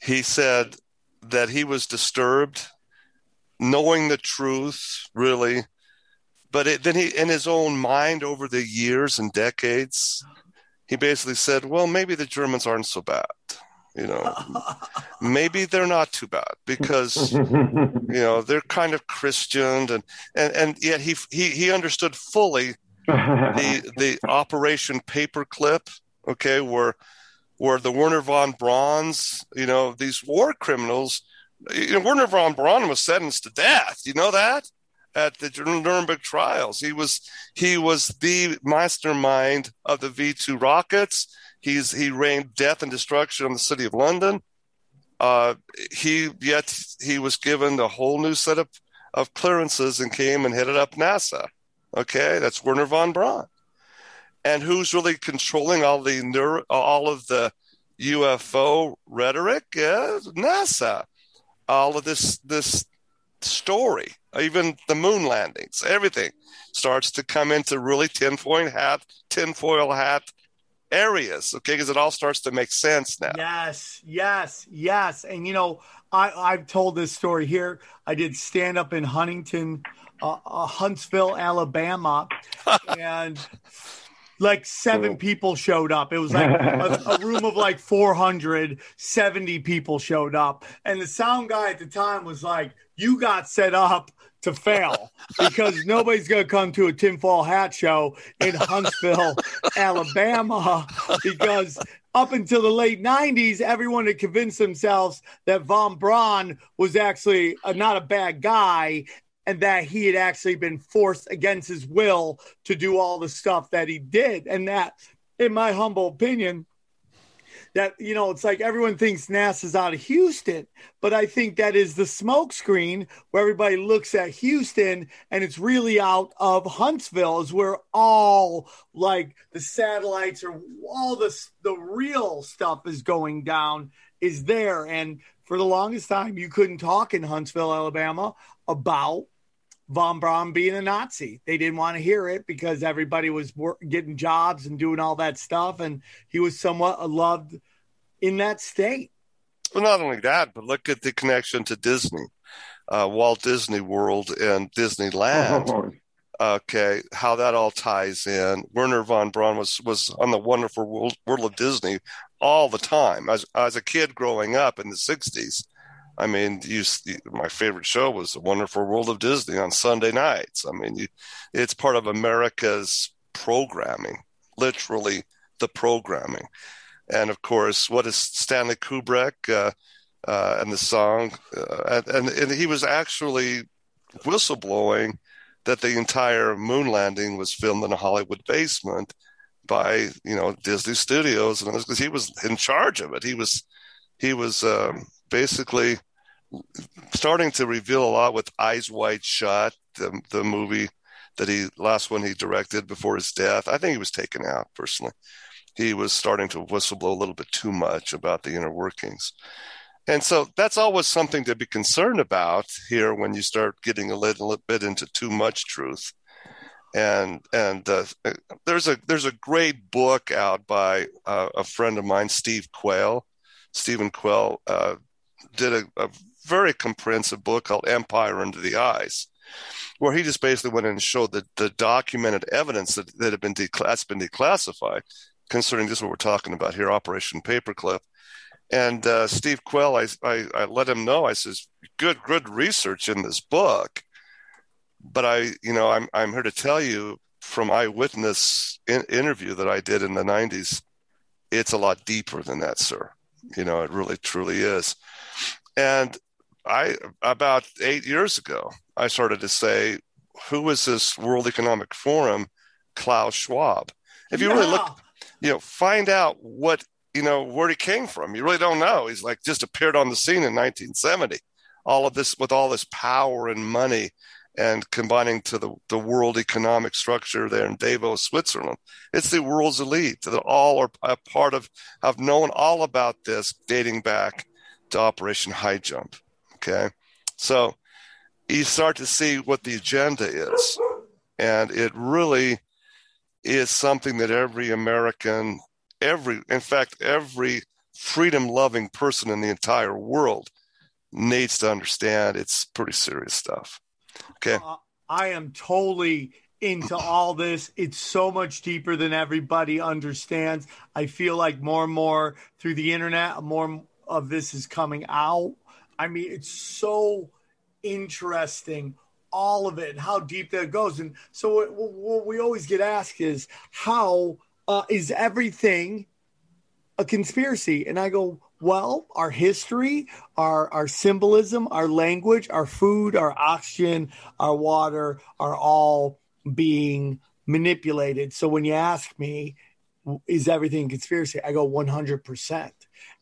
He said that he was disturbed knowing the truth, really. But it, then he, in his own mind, over the years and decades, he basically said, "Well, maybe the Germans aren't so bad." You know, maybe they're not too bad because you know they're kind of Christian and and and yet he he he understood fully the the Operation Paperclip, okay, where where the Werner von Brauns, you know, these war criminals, you know, Werner von Braun was sentenced to death. You know that at the Nuremberg trials, he was he was the mastermind of the V two rockets. He's he rained death and destruction on the city of London. Uh, he yet he was given a whole new set of of clearances and came and headed up NASA. Okay, that's Werner von Braun. And who's really controlling all the neuro, all of the UFO rhetoric? Yeah, NASA. All of this this story, even the moon landings, everything starts to come into really tinfoil hat, tinfoil hat areas. Okay, because it all starts to make sense now. Yes, yes, yes. And you know, I I've told this story here. I did stand up in Huntington, uh, uh, Huntsville, Alabama, and like seven people showed up. It was like a, a, room of like 470 people showed up. And the sound guy at the time was like, You got set up to fail because nobody's going to come to a tinfoil hat show in Huntsville, Alabama, because up until the late 90s, everyone had convinced themselves that Von Braun was actually a, not a bad guy and that he had actually been forced against his will to do all the stuff that he did. And that, in my humble opinion, that you know it's like everyone thinks NASA's out of Houston, but I think that is the smokescreen where everybody looks at Houston and it's really out of Huntsville is where all like the satellites or all the the real stuff is going down is there and for the longest time you couldn't talk in Huntsville, Alabama about von Braun being a Nazi. They didn't want to hear it because everybody was work, getting jobs and doing all that stuff, and he was somewhat loved in that state. Well, not only that, but look at the connection to Disney, uh, Walt Disney World and Disneyland. Okay, how that all ties in. Werner von Braun was was on the wonderful world, world of Disney all the time. As as a kid growing up in the '60s, I mean, you, my favorite show was The Wonderful World of Disney on Sunday nights. I mean, you, it's part of America's programming, literally the programming. And of course, what is Stanley Kubrick uh, uh, and the song? Uh, and, and he was actually whistleblowing that the entire moon landing was filmed in a Hollywood basement by you know Disney Studios, and because he was in charge of it, he was he was um, basically starting to reveal a lot with Eyes Wide Shut, the, the movie that he last one he directed before his death. I think he was taken out personally. He was starting to whistleblow a little bit too much about the inner workings. And so that's always something to be concerned about here when you start getting a little bit into too much truth. And and uh, there's a there's a great book out by uh, a friend of mine, Steve Quayle. Stephen Quayle uh, did a, a very comprehensive book called Empire Under the Ice, where he just basically went in and showed the, the documented evidence that, that had been that's been declassified concerning just what we're talking about here, Operation Paperclip. And uh, Steve Quayle, I, I, I let him know. I says, "Good, good research in this book, but I, you know, I'm I'm here to tell you from eyewitness in, interview that I did in the '90s. It's a lot deeper than that, sir. You know, it really truly is. And I about eight years ago, I started to say, "Who is this World Economic Forum, Klaus Schwab?" If you yeah. really look, you know, find out what you know where he came from. You really don't know. He's like just appeared on the scene in 1970. All of this with all this power and money, and combining to the, the world economic structure there in Davos, Switzerland. It's the world's elite that all are a part of, have known all about this dating back to Operation High Jump. Okay. So you start to see what the agenda is. And it really is something that every American, every, in fact, every freedom loving person in the entire world needs to understand it's pretty serious stuff. Okay. Uh, I am totally into all this. It's so much deeper than everybody understands. I feel like more and more through the internet, more of this is coming out. I mean, it's so interesting, all of it, and how deep that goes. And so, what, we always get asked is, how uh, is everything a conspiracy? And I go, well, our history, our our symbolism, our language, our food, our oxygen, our water are all being manipulated. So when you ask me, is everything conspiracy? I go 100%.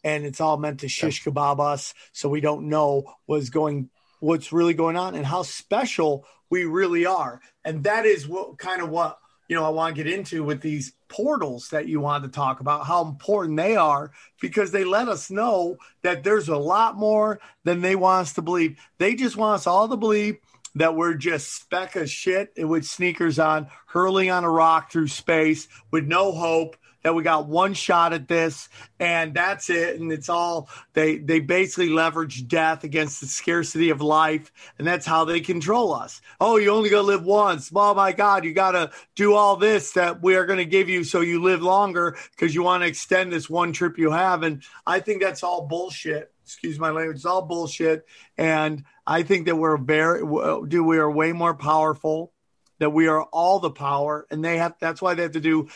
And it's all meant to shish kebab us so we don't know what's going what's really going on and how special we really are. And that is what kind of what you know I want to get into with these portals that you want to talk about how important they are because they let us know that there's a lot more than they want us to believe. They just want us all to believe that we're just speck of shit with sneakers on, hurling on a rock through space with no hope. That we got one shot at this, and that's it. And it's all they they basically leverage death against the scarcity of life, and that's how they control us. Oh, you only gonna live once. Oh my God, you gotta do all this that we are gonna give you so you live longer because you want to extend this one trip you have. And I think that's all bullshit excuse my language, it's all bullshit. And I think that we're very, do we are way more powerful, that we are all the power, and they have. That's why they have to do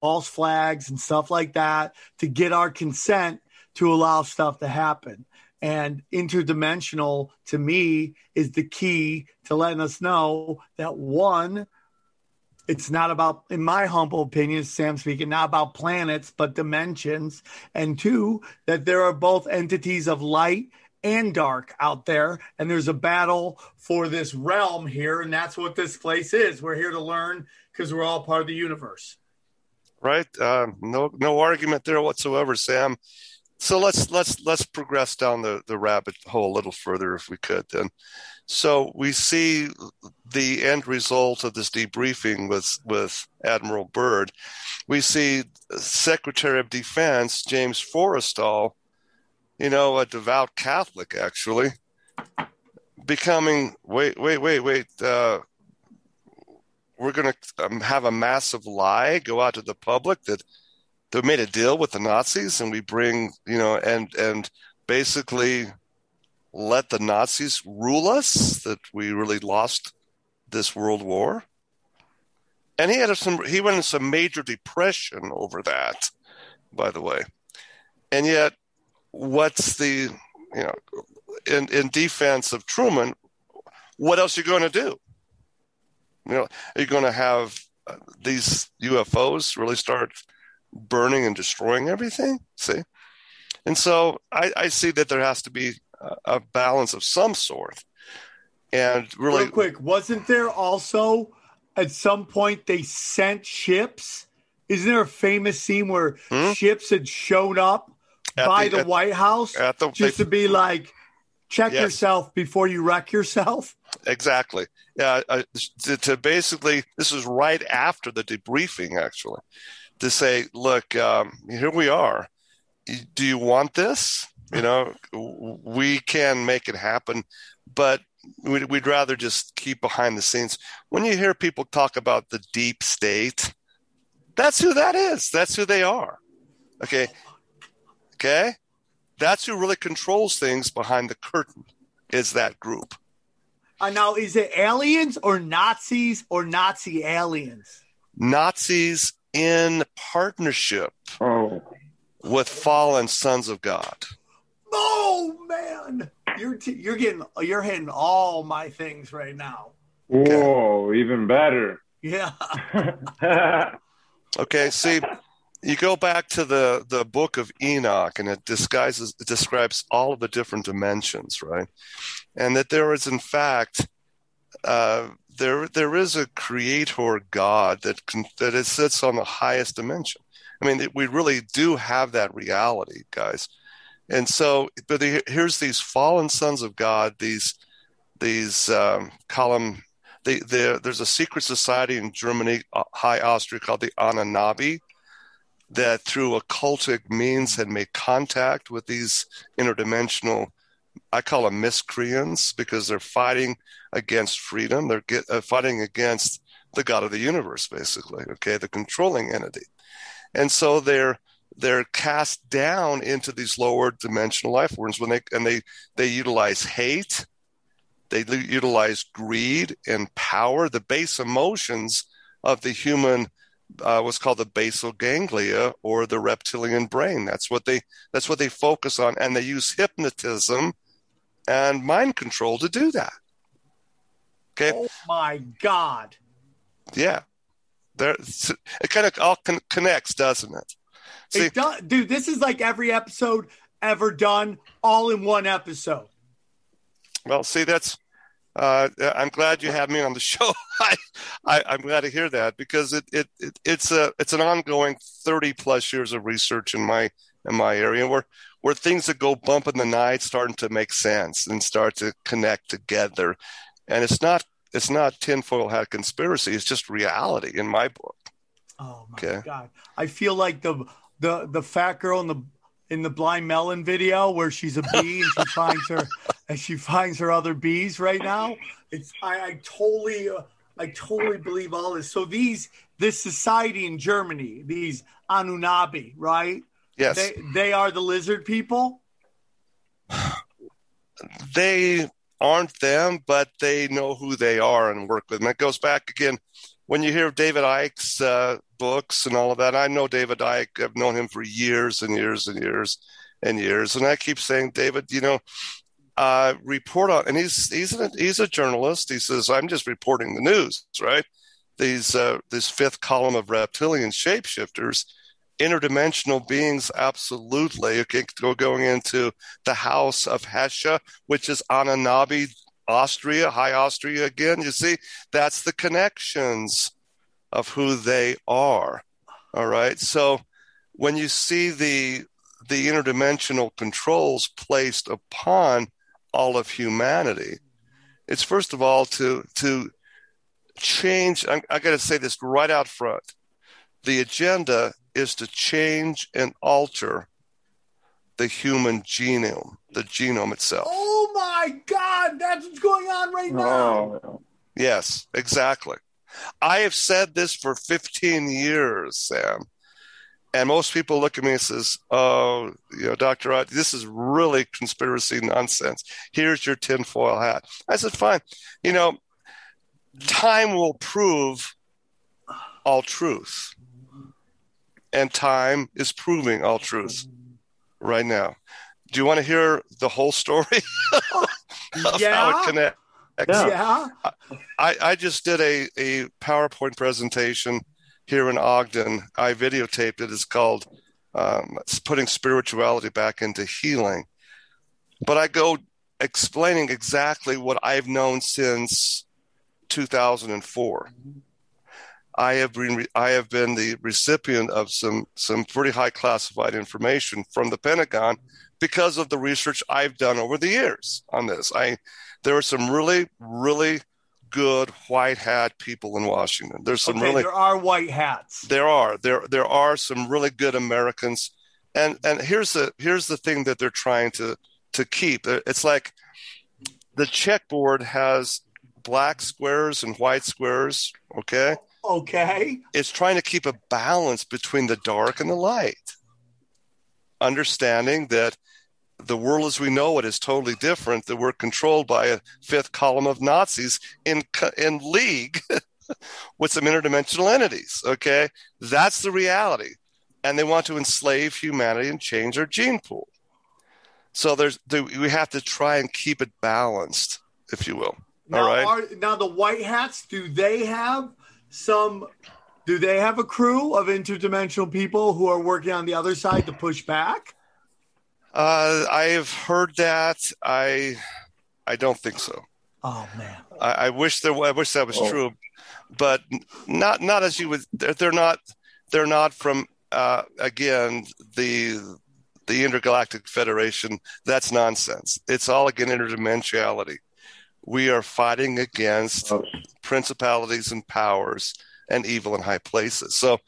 false flags and stuff like that to get our consent to allow stuff to happen. And interdimensional to me is the key to letting us know that one, it's not about, in my humble opinion, Sam speaking, not about planets, but dimensions. And two, that there are both entities of light and dark out there. And there's a battle for this realm here. And that's what this place is. We're here to learn because we're all part of the universe. Right. Uh, no, no argument there whatsoever, Sam. So let's let's let's progress down the, the rabbit hole a little further if we could then. So we see the end result of this debriefing with with Admiral Byrd. We see Secretary of Defense James Forrestal you know, a devout Catholic actually, becoming wait, wait, wait, wait. Uh, we're going to um, have a massive lie go out to the public that they made a deal with the Nazis, and we bring you know, and and basically let the Nazis rule us. That we really lost this world war. And he had some. He went into some major depression over that, by the way. And yet, what's the you know in in defense of Truman? What else are you going to do? You know, are you going to have uh, these UFOs really start burning and destroying everything? See, and so I, I see that there has to be a, a balance of some sort. And really, Real quick, wasn't there also at some point they sent ships? Isn't there a famous scene where hmm? ships had shown up by the, the at, White House the, just they, to be like, check yes. yourself before you wreck yourself. Exactly. Yeah. Uh, to, to, basically, this is right after the debriefing, actually, to say, look, um, here we are. Do you want this? You know, we can make it happen, but we'd, we'd rather just keep behind the scenes. When you hear people talk about the deep state, that's who that is. That's who they are. Okay. Okay? That's who really controls things behind the curtain is that group. Uh, now, is it aliens or Nazis or Nazi aliens? Nazis in partnership oh. with fallen sons of God. Oh man, you're t- you're getting you're hitting all my things right now. Whoa, okay. even better. Yeah. okay, see, you go back to the the book of Enoch, and it disguises it describes all of the different dimensions, right? And that there is, in fact, uh, there there is a creator God that can, sits on the highest dimension. I mean, we really do have that reality, guys. And so, but the, here's these fallen sons of God, these these um, column. They, there's a secret society in Germany, uh, High Austria, called the Anunnaki that through occultic means had made contact with these interdimensional I call them miscreants because they're fighting against freedom. They're get, uh, fighting against the God of the universe, basically. Okay, the controlling entity, and so they're they're cast down into these lower dimensional life forms when they and they they utilize hate, they utilize greed and power, the base emotions of the human. Uh, what's called the basal ganglia or the reptilian brain. That's what they that's what they focus on, and they use hypnotism and mind control to do that. Okay. Oh my God. Yeah. There, it kind of all con- connects, doesn't it? See, it dude. This is like every episode ever done, all in one episode. Well, see, that's. Uh, I'm glad you have me on the show. I, I, am glad to hear that because it, it, it it's a it's an ongoing 30 plus years of research in my in my area where where things that go bump in the night starting to make sense and start to connect together, and it's not it's not tinfoil hat conspiracy. It's just reality in my book. Oh my okay. god! I feel like the the the fat girl in the in the blind melon video where she's a bee and she finds her and she finds her other bees right now. It's I, I totally uh, I totally believe all this. So these this society in Germany, these Anunnaki, right? Yes, they they are the lizard people. They aren't them, but they know who they are and work with them. It goes back again when you hear David Icke's uh, books and all of that. I know David Icke. I've known him for years and years and years and years, and I keep saying, David, you know, uh, report on. And he's he's a, he's a journalist. He says, I'm just reporting the news, right? These uh, this fifth column of reptilian shapeshifters interdimensional beings absolutely okay going into the house of hesha which is Anunnaki austria high austria again. You see that's the connections of who they are. All right? So when you see the the interdimensional controls placed upon all of humanity it's first of all to to change i, I got to say this right out front. The agenda is to change and alter the human genome, the genome itself. Oh my God, that's what's going on right now. Oh. Yes, exactly. I have said this for 15 years, Sam. And most people look at me and says, "Oh, you know, Doctor Rod, this is really conspiracy nonsense. Here's your tinfoil hat." I said, "Fine. You know, time will prove all truth and time is proving all truth right now. Do you want to hear the whole story of yeah. how it connects? Yeah. I, I just did a, a PowerPoint presentation here in Ogden. I videotaped it. It's called um, Putting Spirituality Back into Healing. But I go explaining exactly what I've known since 2004. I have been I have been the recipient of some some pretty high classified information from the Pentagon because of the research I've done over the years on this. I there are some really really good white hat people in Washington. There's some okay, really there are white hats. There are there there are some really good Americans, and and here's the here's the thing that they're trying to to keep. Uh, it's like the checkboard has black squares and white squares. Okay, Okay. It's trying to keep a balance between the dark and the light. Understanding that the world as we know it is totally different, that we're controlled by a fifth column of Nazis in, in league with some interdimensional entities. Okay. That's the reality. And they want to enslave humanity and change our gene pool. So there's we have to try and keep it balanced, if you will. Now, All right. Are, now the white hats, do they have some do they have a crew of interdimensional people who are working on the other side to push back? Uh, I have heard that. I I don't think so. Oh man, I, I wish there. I wish that was oh. true, but not not as you would. They're, they're not. They're not from uh, again the the intergalactic federation. That's nonsense. It's all again interdimensionality we are fighting against oh. principalities and powers and evil in high places. So,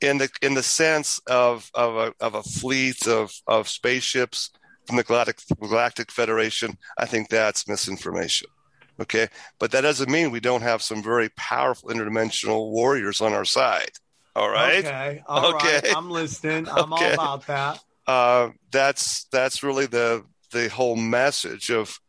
in the in the sense of of a, of a fleet of of spaceships from the Galactic, Galactic Federation, I think that's misinformation. Okay. But that doesn't mean we don't have some very powerful interdimensional warriors on our side. All right. Okay. all right. Okay. I'm listening. I'm Okay. all about that. Uh, that's that's really the the whole message of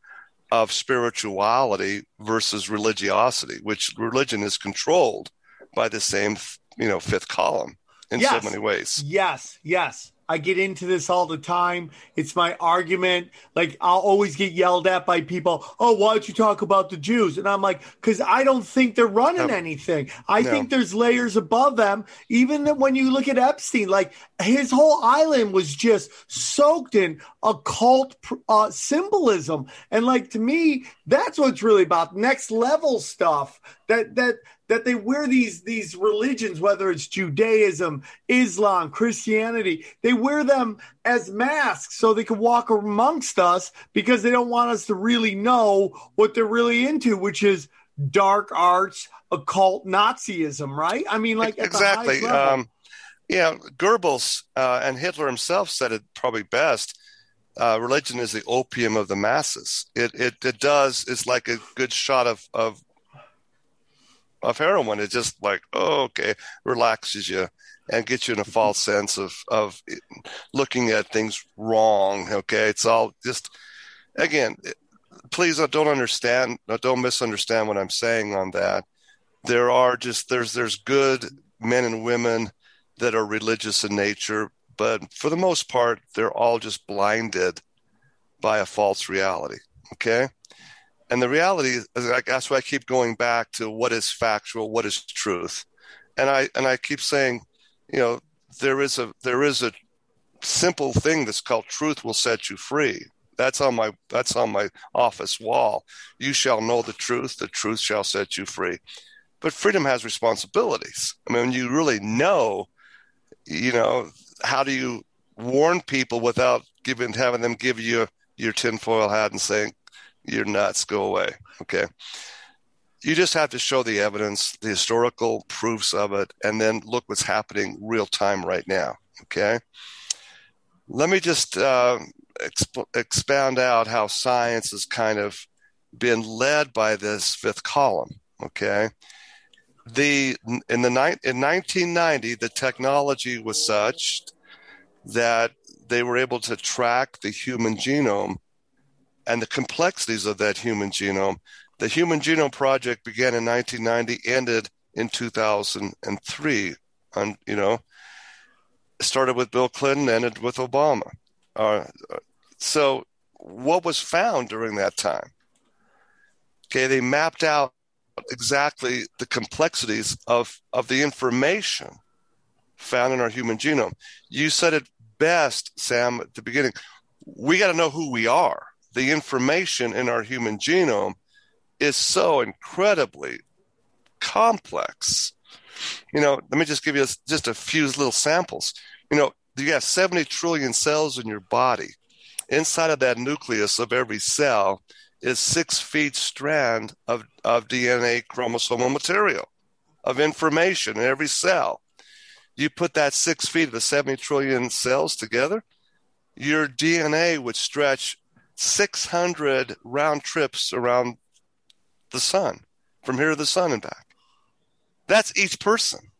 of spirituality versus religiosity, which religion is controlled by the same you know fifth column in Yes. so many ways. Yes, yes. I get into this all the time. It's my argument. Like I'll always get yelled at by people. Oh, why don't you talk about the Jews? And I'm like, because I don't think they're running No. anything. I No. think there's layers above them. Even when you look at Epstein, like his whole island was just soaked in occult uh, symbolism. And like to me, that's what's really about next level stuff. That that that they wear these these religions, whether it's Judaism, Islam, Christianity, they wear them as masks so they can walk amongst us because they don't want us to really know what they're really into, which is dark arts, occult Nazism, right? I mean, like exactly. Um, yeah, Goebbels uh, and Hitler himself said it probably best. Uh, religion is the opium of the masses. It it it does. It's like a good shot of of of heroin. It just like oh, okay, relaxes you and gets you in a mm-hmm. false sense of of looking at things wrong. Okay, it's all just again. Please uh, don't understand. Uh, don't misunderstand what I'm saying on that. There are just there's there's good men and women that are religious in nature, but for the most part, they're all just blinded by a false reality. Okay. And the reality is that's why I keep going back to what is factual, what is truth. And I and I keep saying, you know, there is a there is a simple thing that's called truth will set you free. That's on my that's on my office wall. You shall know the truth, the truth shall set you free. But freedom has responsibilities. I mean, you really know, you know, how do you warn people without giving having them give you your tinfoil hat and saying, You're nuts, go away. Okay. You just have to show the evidence, the historical proofs of it, and then look what's happening real time right now. Okay. Let me just uh, exp- expound out how science has kind of been led by this fifth column. Okay. The in the ni- in 1990, the technology was such that they were able to track the human genome and the complexities of that human genome. The Human Genome Project began in 1990, ended in 2003. On you know, started with Bill Clinton, ended with Obama. Uh, so, what was found during that time? Okay, they mapped out exactly the complexities of of the information found in our human genome. You said it best, Sam, at the beginning. We got to know who we are. The information in our human genome is so incredibly complex. You know, let me just give you just a few little samples. You know, you got 70 trillion cells in your body. Inside of that nucleus of every cell is six feet strand of, of DNA chromosomal material of information in every cell. You put that six feet of the 70 trillion cells together, your DNA would stretch 600 round trips around the sun, from here to the sun and back. That's each person.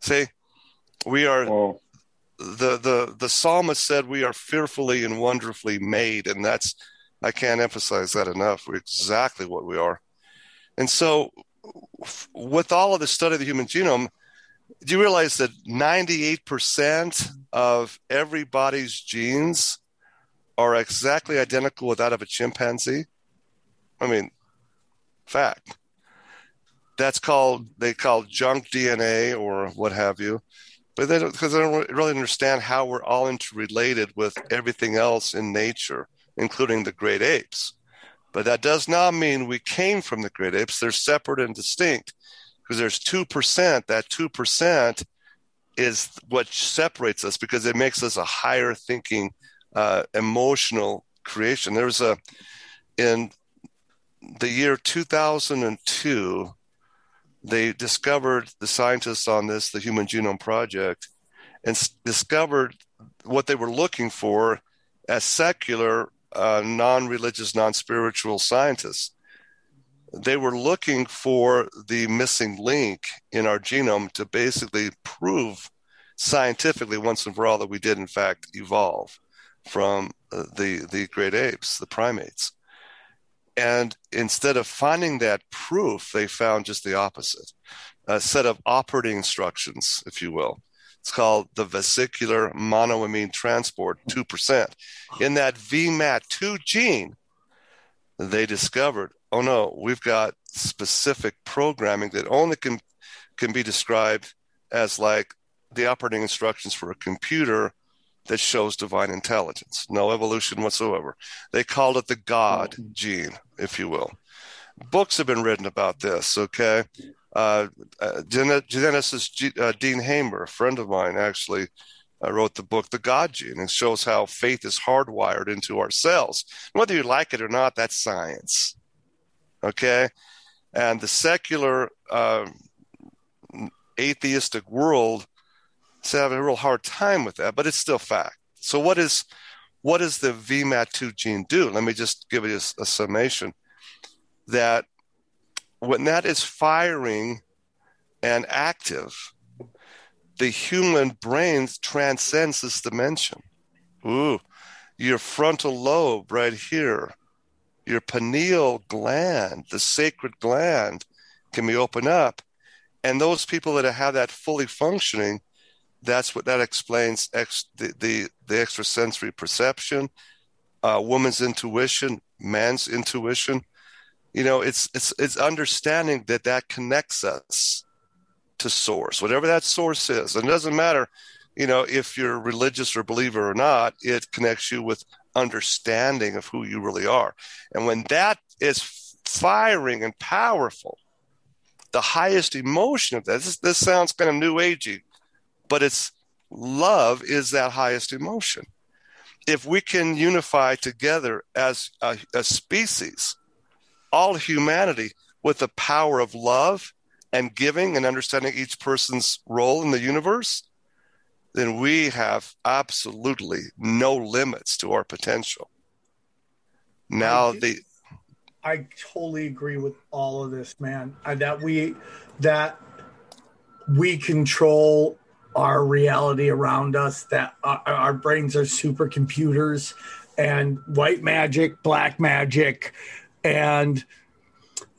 See, we are Whoa. the the the psalmist said we are fearfully and wonderfully made, and that's I can't emphasize that enough. We're exactly what we are. And so, with all of the study of the human genome, do you realize that 98% of everybody's genes are exactly identical with that of a chimpanzee? I mean, fact. That's called they call junk DNA or what have you, but they because they don't really understand how we're all interrelated with everything else in nature, including the great apes. But that does not mean we came from the great apes. They're separate and distinct because there's two percent. That two percent is what separates us because it makes us a higher thinking, uh, emotional creation. There was a in the year 2002 they discovered the scientists on this the human genome project and s- discovered what they were looking for as secular, uh, non religious, non spiritual scientists. They were looking for the missing link in our genome to basically prove scientifically once and for all that we did, in fact, evolve from uh, the, the great apes, the primates. And instead of finding that proof, they found just the opposite a set of operating instructions, if you will. It's called the vesicular monoamine transport 2%. In that VMAT2 gene, they discovered, oh no, we've got specific programming that only can, can be described as like the operating instructions for a computer that shows divine intelligence, no evolution whatsoever. They called it the God gene, if you will. Books have been written about this, okay? Uh, uh, geneticist G, uh, Dean Hamer, a friend of mine, actually uh, wrote the book The God Gene and shows how faith is hardwired into our cells. Whether you like it or not, that's science. Okay? And the secular uh, atheistic world is having a real hard time with that, but it's still fact. So, what is what does the VMAT2 gene do? Let me just give you a, a summation. That when that is firing and active, the human brain transcends this dimension. Ooh, your frontal lobe right here, your pineal gland, the sacred gland, can be opened up. And those people that have that fully functioning, that's what that explains ex, the, the, the extrasensory perception, uh, woman's intuition, man's intuition. You know it's it's it's understanding that that connects us to source whatever that source is. And it doesn't matter you know if you're religious or believer or not it connects you with understanding of who you really are. And when that is firing and powerful the highest emotion of that this, this sounds kind of new agey but it's love is that highest emotion if we can unify together as a, a species all humanity with the power of love and giving and understanding each person's role in the universe, then we have absolutely no limits to our potential. Now I, the I totally agree with all of this, man. That we that we control our reality around us. That our, our brains are supercomputers, and white magic, black magic, and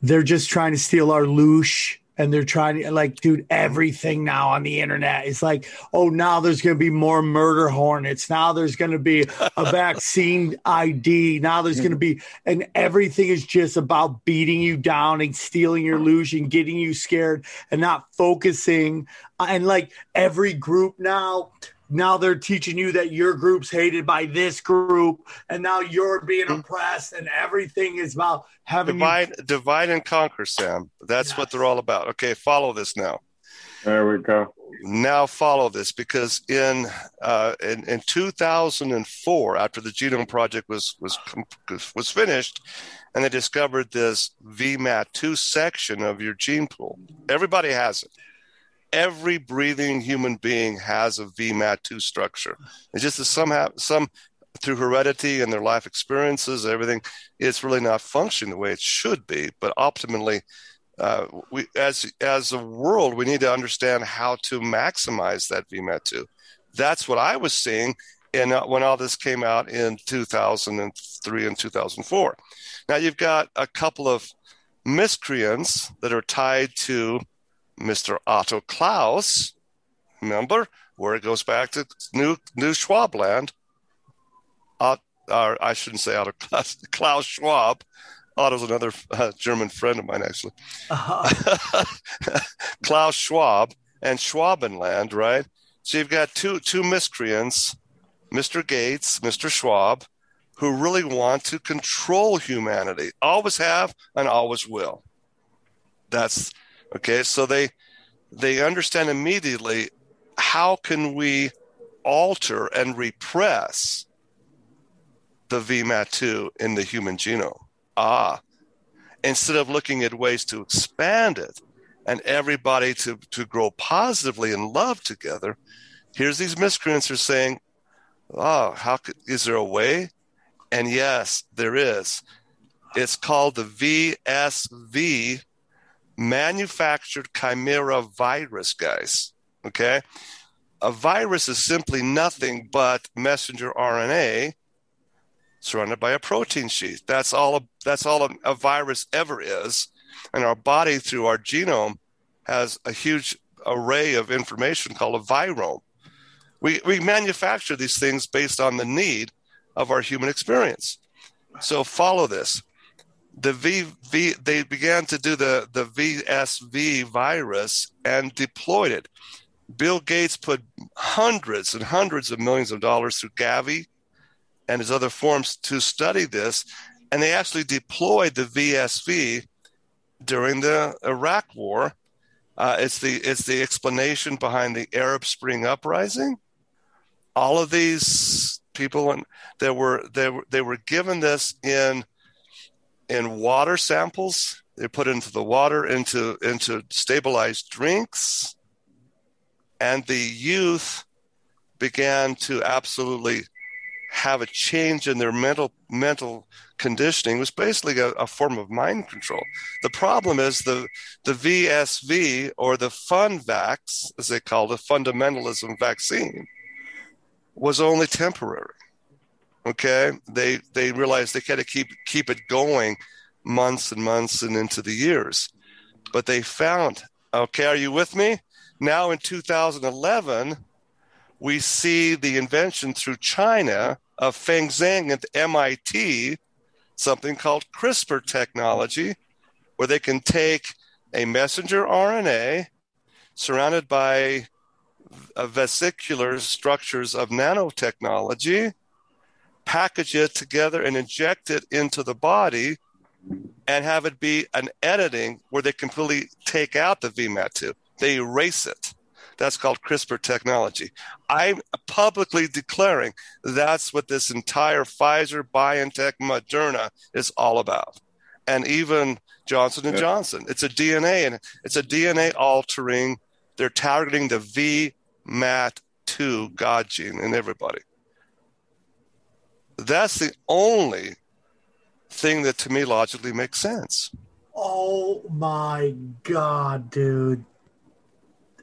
they're just trying to steal our loosh and they're trying to like dude everything now on the internet is like oh now there's going to be more murder hornets. Now there's going to be a vaccine id now there's going to be and everything is just about beating you down and stealing your illusion getting you scared and not focusing. And like every group now now they're teaching you that your group's hated by this group and now you're being mm-hmm. oppressed and everything is about having divide you... divide and conquer sam. That's yes. what they're all about. Okay follow this now. There we go. Now follow this because in uh, in, in 2004 after the genome project was was was finished and they discovered this vmat2 section of your gene pool everybody has it every breathing human being has a VMAT2 structure. It's just that somehow, some through heredity and their life experiences, everything, it's really not functioning the way it should be. But optimally, uh, we as as a world, we need to understand how to maximize that VMAT2. That's what I was seeing in uh, when all this came out in 2003 and 2004. Now you've got a couple of miscreants that are tied to Mr. Otto Klaus, remember, where it goes back to New New Schwabland. Uh, or I shouldn't say Otto Klaus, Klaus Schwab. Otto's another uh, German friend of mine, actually. Uh-huh. Klaus Schwab and Schwabenland, right? So you've got two two miscreants, Mr. Gates, Mr. Schwab, who really want to control humanity. Always have and always will. That's Okay, so they they understand immediately how can we alter and repress the VMAT2 in the human genome. Ah, instead of looking at ways to expand it and everybody to, to grow positively in love together, here's these miscreants are saying, oh, how could, is there a way? And yes, there is. It's called the VSV manufactured chimera virus, guys. Okay. A virus is simply nothing but messenger RNA surrounded by a protein sheath. That's all a, that's all a, a virus ever is. And our body through our genome has a huge array of information called a virome. We, we manufacture these things based on the need of our human experience. So follow this. The v, v, they began to do the, the VSV virus and deployed it. Bill Gates put hundreds and hundreds of millions of dollars through Gavi and his other forms to study this. And they actually deployed the VSV during the Iraq War. Uh, it's the it's the explanation behind the Arab Spring uprising. All of these people, and they were they were they were given this in in water samples. They put into the water into into stabilized drinks, and the youth began to absolutely have a change in their mental mental conditioning it was basically a, a, form of mind control. The problem is the the VSV or the FunVax, as they call it, fundamentalism vaccine, was only temporary. Okay, they they realized they had to keep keep it going months and months and into the years, but they found. Okay, are you with me? Now in 2011, we see the invention through China of Feng Zhang at MIT, something called CRISPR technology, where they can take a messenger RNA surrounded by uh, vesicular structures of nanotechnology, package it together and inject it into the body, and have it be an editing where they completely take out the VMAT2. They erase it. That's called CRISPR technology. I'm publicly declaring that's what this entire Pfizer, BioNTech, Moderna is all about. And even Johnson and Johnson. It's a DNA and it's a DNA altering. They're targeting the VMAT2 God gene in everybody. That's the only thing that to me logically makes sense. Oh my god, dude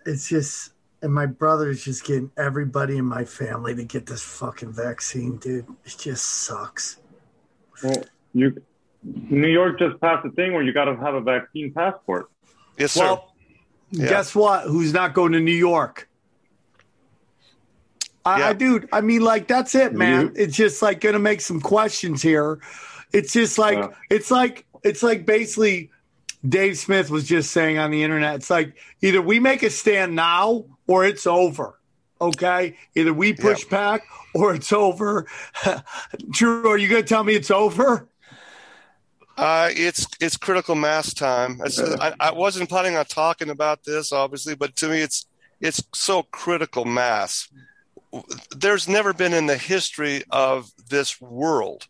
it's just and my brother is just getting everybody in my family to get this fucking vaccine, dude. It just sucks. Well, you New York just passed a thing where you got to have a vaccine passport. Yes, sir. Well, yeah. guess what? Who's not going to New York? I, yeah. I dude, I mean, like that's it, man. It's just like gonna make some questions here. It's just like uh, it's like it's like basically Dave Smith was just saying on the internet. It's like either we make a stand now or it's over. Okay. Either we push yep. back or it's over. Drew, are you going to tell me it's over? Uh, it's it's critical mass time. I, I, wasn't planning on talking about this, obviously, but to me, it's it's so critical mass. There's never been in the history of this world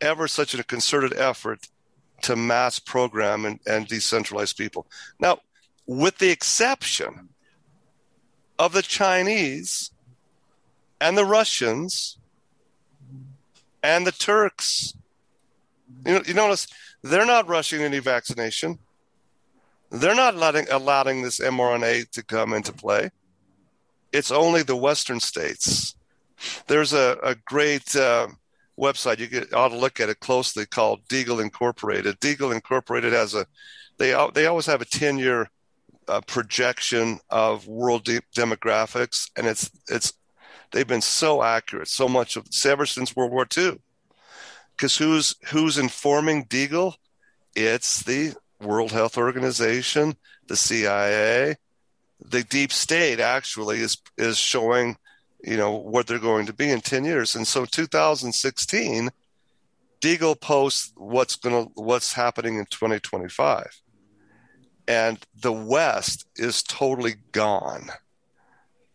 ever such a concerted effort to mass program and, and decentralize people. Now, with the exception of the Chinese and the Russians and the Turks, you, know, you notice they're not rushing any vaccination. They're not letting, allowing this mRNA to come into play. It's only the Western states. There's a, a great uh, website. You get, ought to look at it closely called Deagel Incorporated. Deagel Incorporated has a they they always have a ten year uh, projection of world de- demographics, and it's it's they've been so accurate, so much of ever since World War II. Because who's who's informing Deagel? It's the World Health Organization, the CIA, the deep state. Actually, is is showing you know what they're going to be in 10 years. And so 2016 deagel posts what's going to what's happening in 2025 and the west is totally gone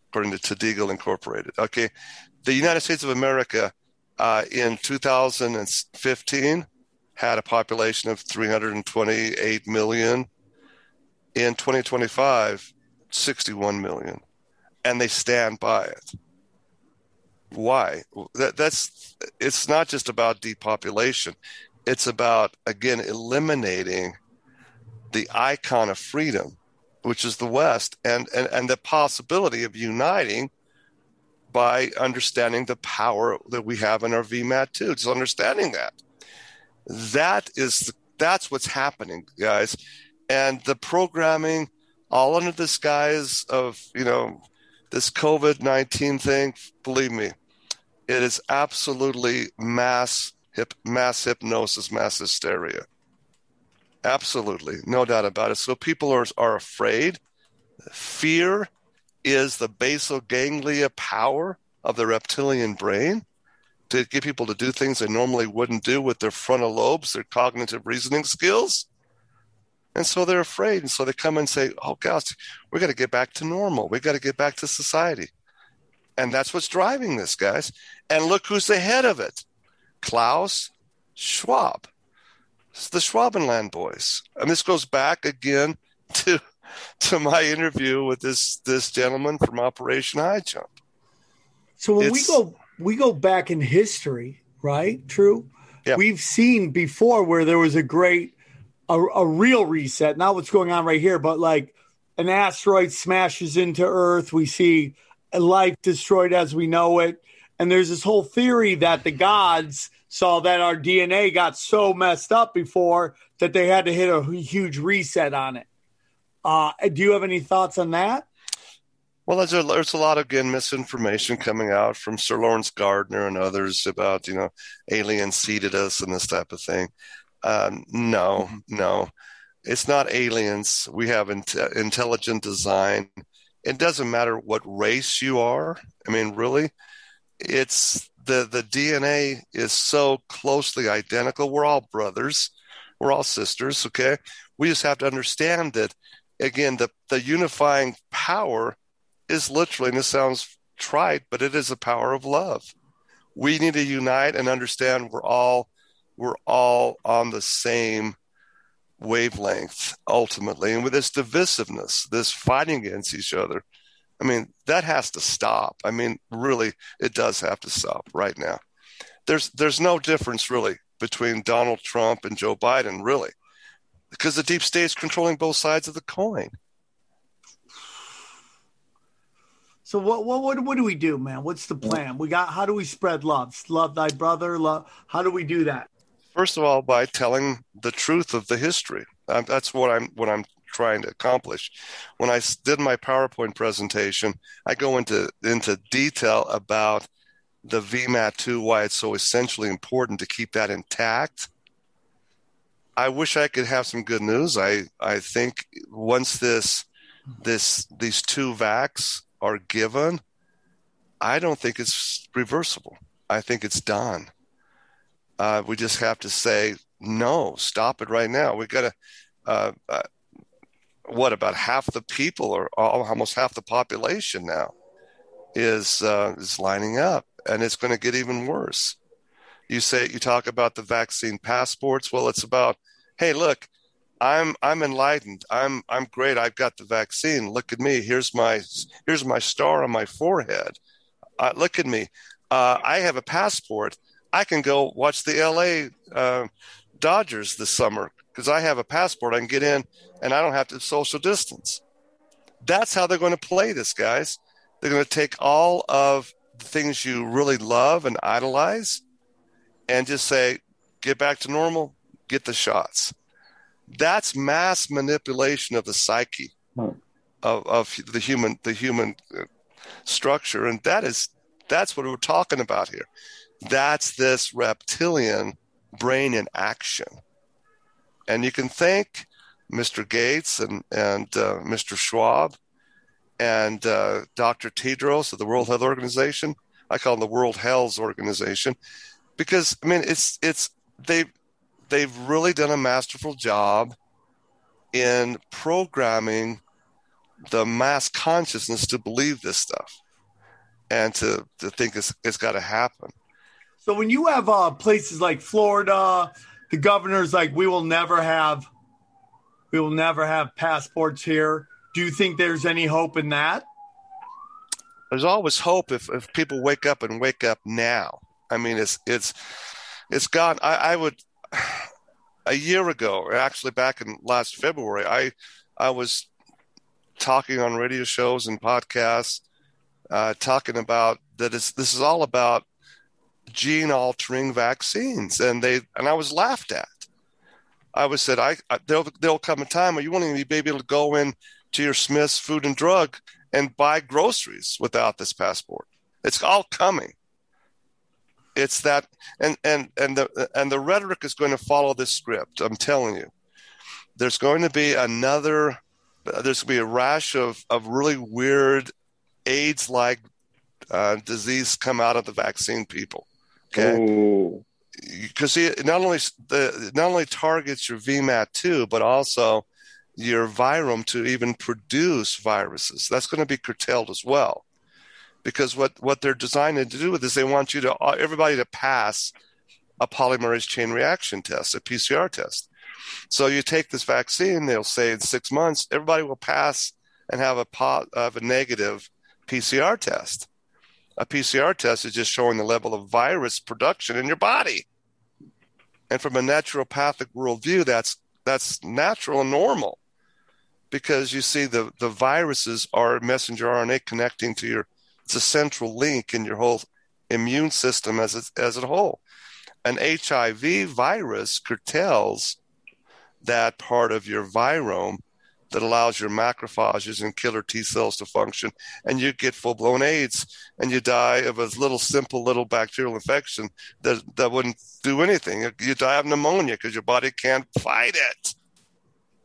according to, deagel incorporated. Okay the united states of america uh, in 2015 had a population of 328 million. In 2025 61 million and they stand by it Why? That, that's it's not just about depopulation. It's about again eliminating the icon of freedom, which is the West, and and, and the possibility of uniting by understanding the power that we have in our VMAT2. Just understanding that. That is that's what's happening, guys. And the programming, all under the skies of, you know, this COVID 19 thing, believe me, it is absolutely mass hip, mass hypnosis, mass hysteria. Absolutely, no doubt about it. So people are are afraid. Fear is the basal ganglia power of the reptilian brain to get people to do things they normally wouldn't do with their frontal lobes, their cognitive reasoning skills. And so they're afraid. And so they come and say, oh, gosh, we got to get back to normal. We got to get back to society. And that's what's driving this, guys. And look who's the head of it Klaus Schwab. It's the Schwabenland boys. And this goes back again to to my interview with this this gentleman from Operation High Jump. So when It's- we go we go back in history, right? True. Yeah. We've seen before where there was a great a, a real reset, not what's going on right here, but like an asteroid smashes into Earth, we see life destroyed as we know it. And there's this whole theory that the gods saw that our DNA got so messed up before that they had to hit a huge reset on it. Uh, do you have any thoughts on that? Well, there's a, there's a lot of again misinformation coming out from Sir Laurence Gardner and others about you know aliens seeded us and this type of thing. Um, no, no, it's not aliens. We have int- intelligent design. It doesn't matter what race you are. I mean, really, it's the the DNA is so closely identical. We're all brothers. We're all sisters. Okay, we just have to understand that. Again, the the unifying power is literally, and this sounds trite, but it is the power of love. We need to unite and understand we're all we're all on the same wavelength ultimately. And with this divisiveness, this fighting against each other, I mean, that has to stop. I mean, really, it does have to stop right now. There's there's no difference really between Donald Trump and Joe Biden, really. Because the deep state's controlling both sides of the coin. So what what what, what do we do, man? What's the plan? We got how do we spread love? Love thy brother. Love. How do we do that? First of all by telling the truth of the history. Um, that's what i'm what i'm trying to accomplish. When I did my powerpoint presentation i go into into detail about the vmat2 why it's so essentially important to keep that intact. I wish i could have some good news. I i think once this this these two vacs are given i don't think it's reversible. I think it's done uh, we just have to say no, stop it right now. We got to. Uh, uh, what about half the people, or almost half the population now, is uh, is lining up, and it's going to get even worse. You say you talk about the vaccine passports. Well, it's about hey, look, I'm I'm enlightened. I'm I'm great. I've got the vaccine. Look at me. Here's my here's my star on my forehead. Uh, look at me. Uh, I have a passport. I can go watch the LA uh, Dodgers this summer because I have a passport. I can get in and I don't have to social distance. That's how they're going to play this, guys. They're going to take all of the things you really love and idolize and just say, get back to normal, get the shots. That's mass manipulation of the psyche of, of the human the human uh, structure, and that is that's what we're talking about here. That's this reptilian brain in action. And you can thank Mr. Gates and, and uh, Mr. Schwab and uh, Dr. Tedros of the World Health Organization. I call them the World Health Organization because I mean it's it's they've they've really done a masterful job in programming the mass consciousness to believe this stuff and to, to think it's, it's got to happen. So when you have uh, places like Florida, the governor's like, we will never have, we will never have passports here. Do you think there's any hope in that? there's always hope if, if people wake up and wake up now. I mean, it's it's it's gone. I, I would a year ago, actually back in last February, I I was talking on radio shows and podcasts, uh, talking about that. It's, this is all about gene altering vaccines, and they and I was laughed at. I was said, I, I there'll there'll come a time where you won't even be able to go in to your Smith's Food and Drug and buy groceries without this passport. It's all coming. It's that, and and and the and the rhetoric is going to follow this script. I'm telling you, there's going to be another. There's going to be a rash of of really weird AIDS-like uh, disease come out of the vaccine people. Okay. Because it not only the not only targets your VMAT2, but also your virome to even produce viruses. That's going to be curtailed as well, because what what they're designed to do with this, they want you to uh, everybody to pass a polymerase chain reaction test, a PCR test. So you take this vaccine, they'll say in six months, everybody will pass and have a pot of a negative PCR test. A PCR test is just showing the level of virus production in your body. And from a naturopathic worldview, that's that's natural and normal because you see the, the viruses are messenger RNA connecting to your it's a central link in your whole immune system as a, as a whole. An HIV virus curtails that part of your virome that allows your macrophages and killer T cells to function, and you get full blown AIDS, and you die of a little simple little bacterial infection that that wouldn't do anything. You die of pneumonia because your body can't fight it.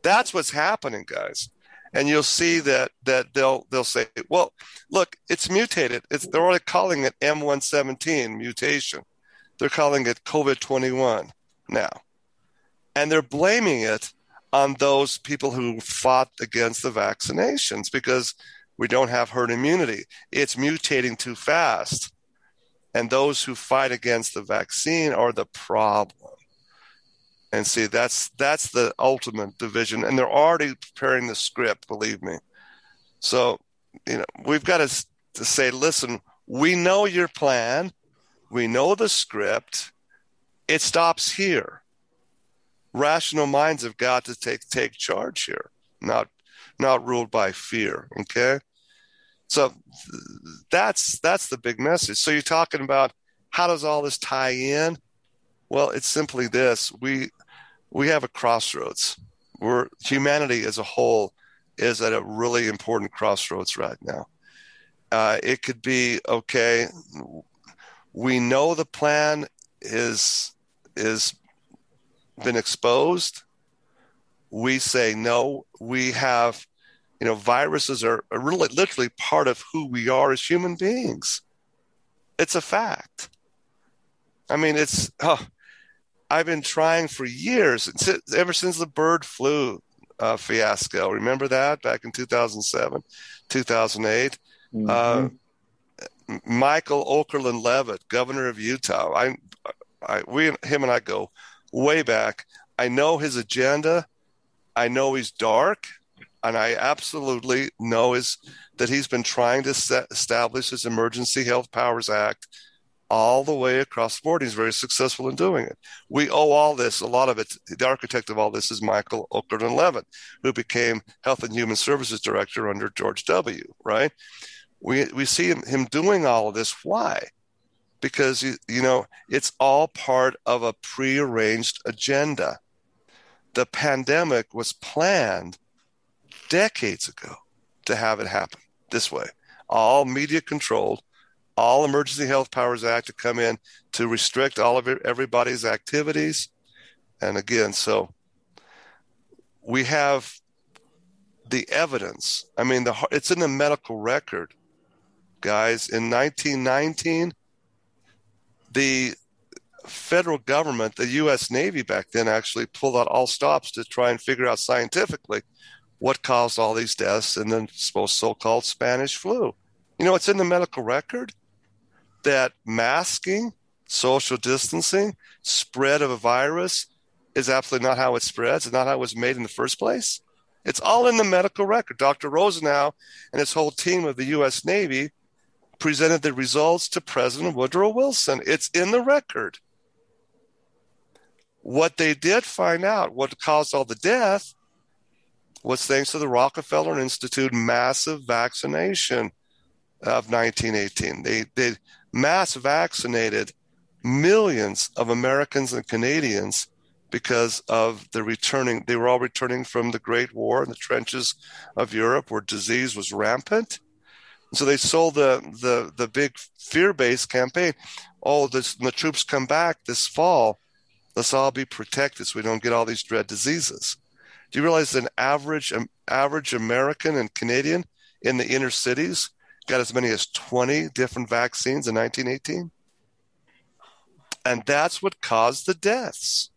That's what's happening, guys. And you'll see that that they'll they'll say, well, look, it's mutated. It's they're already calling it M117 mutation. They're calling it COVID 21 now, and they're blaming it on those people who fought against the vaccinations because we don't have herd immunity. It's mutating too fast. And those who fight against the vaccine are the problem. And see, that's that's the ultimate division. And they're already preparing the script, believe me. So, you know, we've got to, to say, listen, we know your plan, we know the script. It stops here rational minds have got to take take charge here, not not ruled by fear. Okay, so that's that's the big message. So you're talking about how does all this tie in? Well, it's simply this: we we have a crossroads. We're humanity as a whole is at a really important crossroads right now. Uh, it could be okay. We know the plan is is been exposed, we say no. We have, you know, viruses are, are really literally part of who we are as human beings. It's a fact. I mean, it's, oh, I've been trying for years, ever since the bird flu uh, fiasco. Remember that back in 2007, 2008? Mm-hmm. Uh, Michael Okerlund Leavitt, governor of Utah. I, I, we, him and I go way back. I know his agenda. I know he's dark, and I absolutely know is that he's been trying to set, establish his Emergency Health Powers Act all the way across the board. He's very successful in doing it. We owe all this, a lot of it. The architect of all this is Michael Okerlund Leavitt, who became Health and Human Services Director under George W. Right? We we see him, him doing all of this. Why? Because you, know it's all part of a prearranged agenda. The pandemic was planned decades ago to have it happen this way. All media controlled all emergency health powers act to come in to restrict all of everybody's activities. And again so we have the evidence. I mean the it's in the medical record guys. In 1919 the federal government, the U.S. Navy back then, actually pulled out all stops to try and figure out scientifically what caused all these deaths in the supposed so-called Spanish flu. You know, it's in the medical record that masking, social distancing, spread of a virus is absolutely not how it spreads. It's not how it was made in the first place. It's all in the medical record. Dr. Rosenau and his whole team of the U.S. Navy presented the results to President Woodrow Wilson. It's in the record. What they did find out, what caused all the death, was thanks to the Rockefeller Institute massive vaccination of 1918. They, they mass vaccinated millions of Americans and Canadians because of the returning. They were all returning from the Great War in the trenches of Europe where disease was rampant. So they sold the the the big fear-based campaign. Oh, this when the troops come back this fall, let's all be protected so we don't get all these dread diseases. Do you realize an average um, average American and Canadian in the inner cities got as many as 20 different vaccines in 1918? And that's what caused the deaths.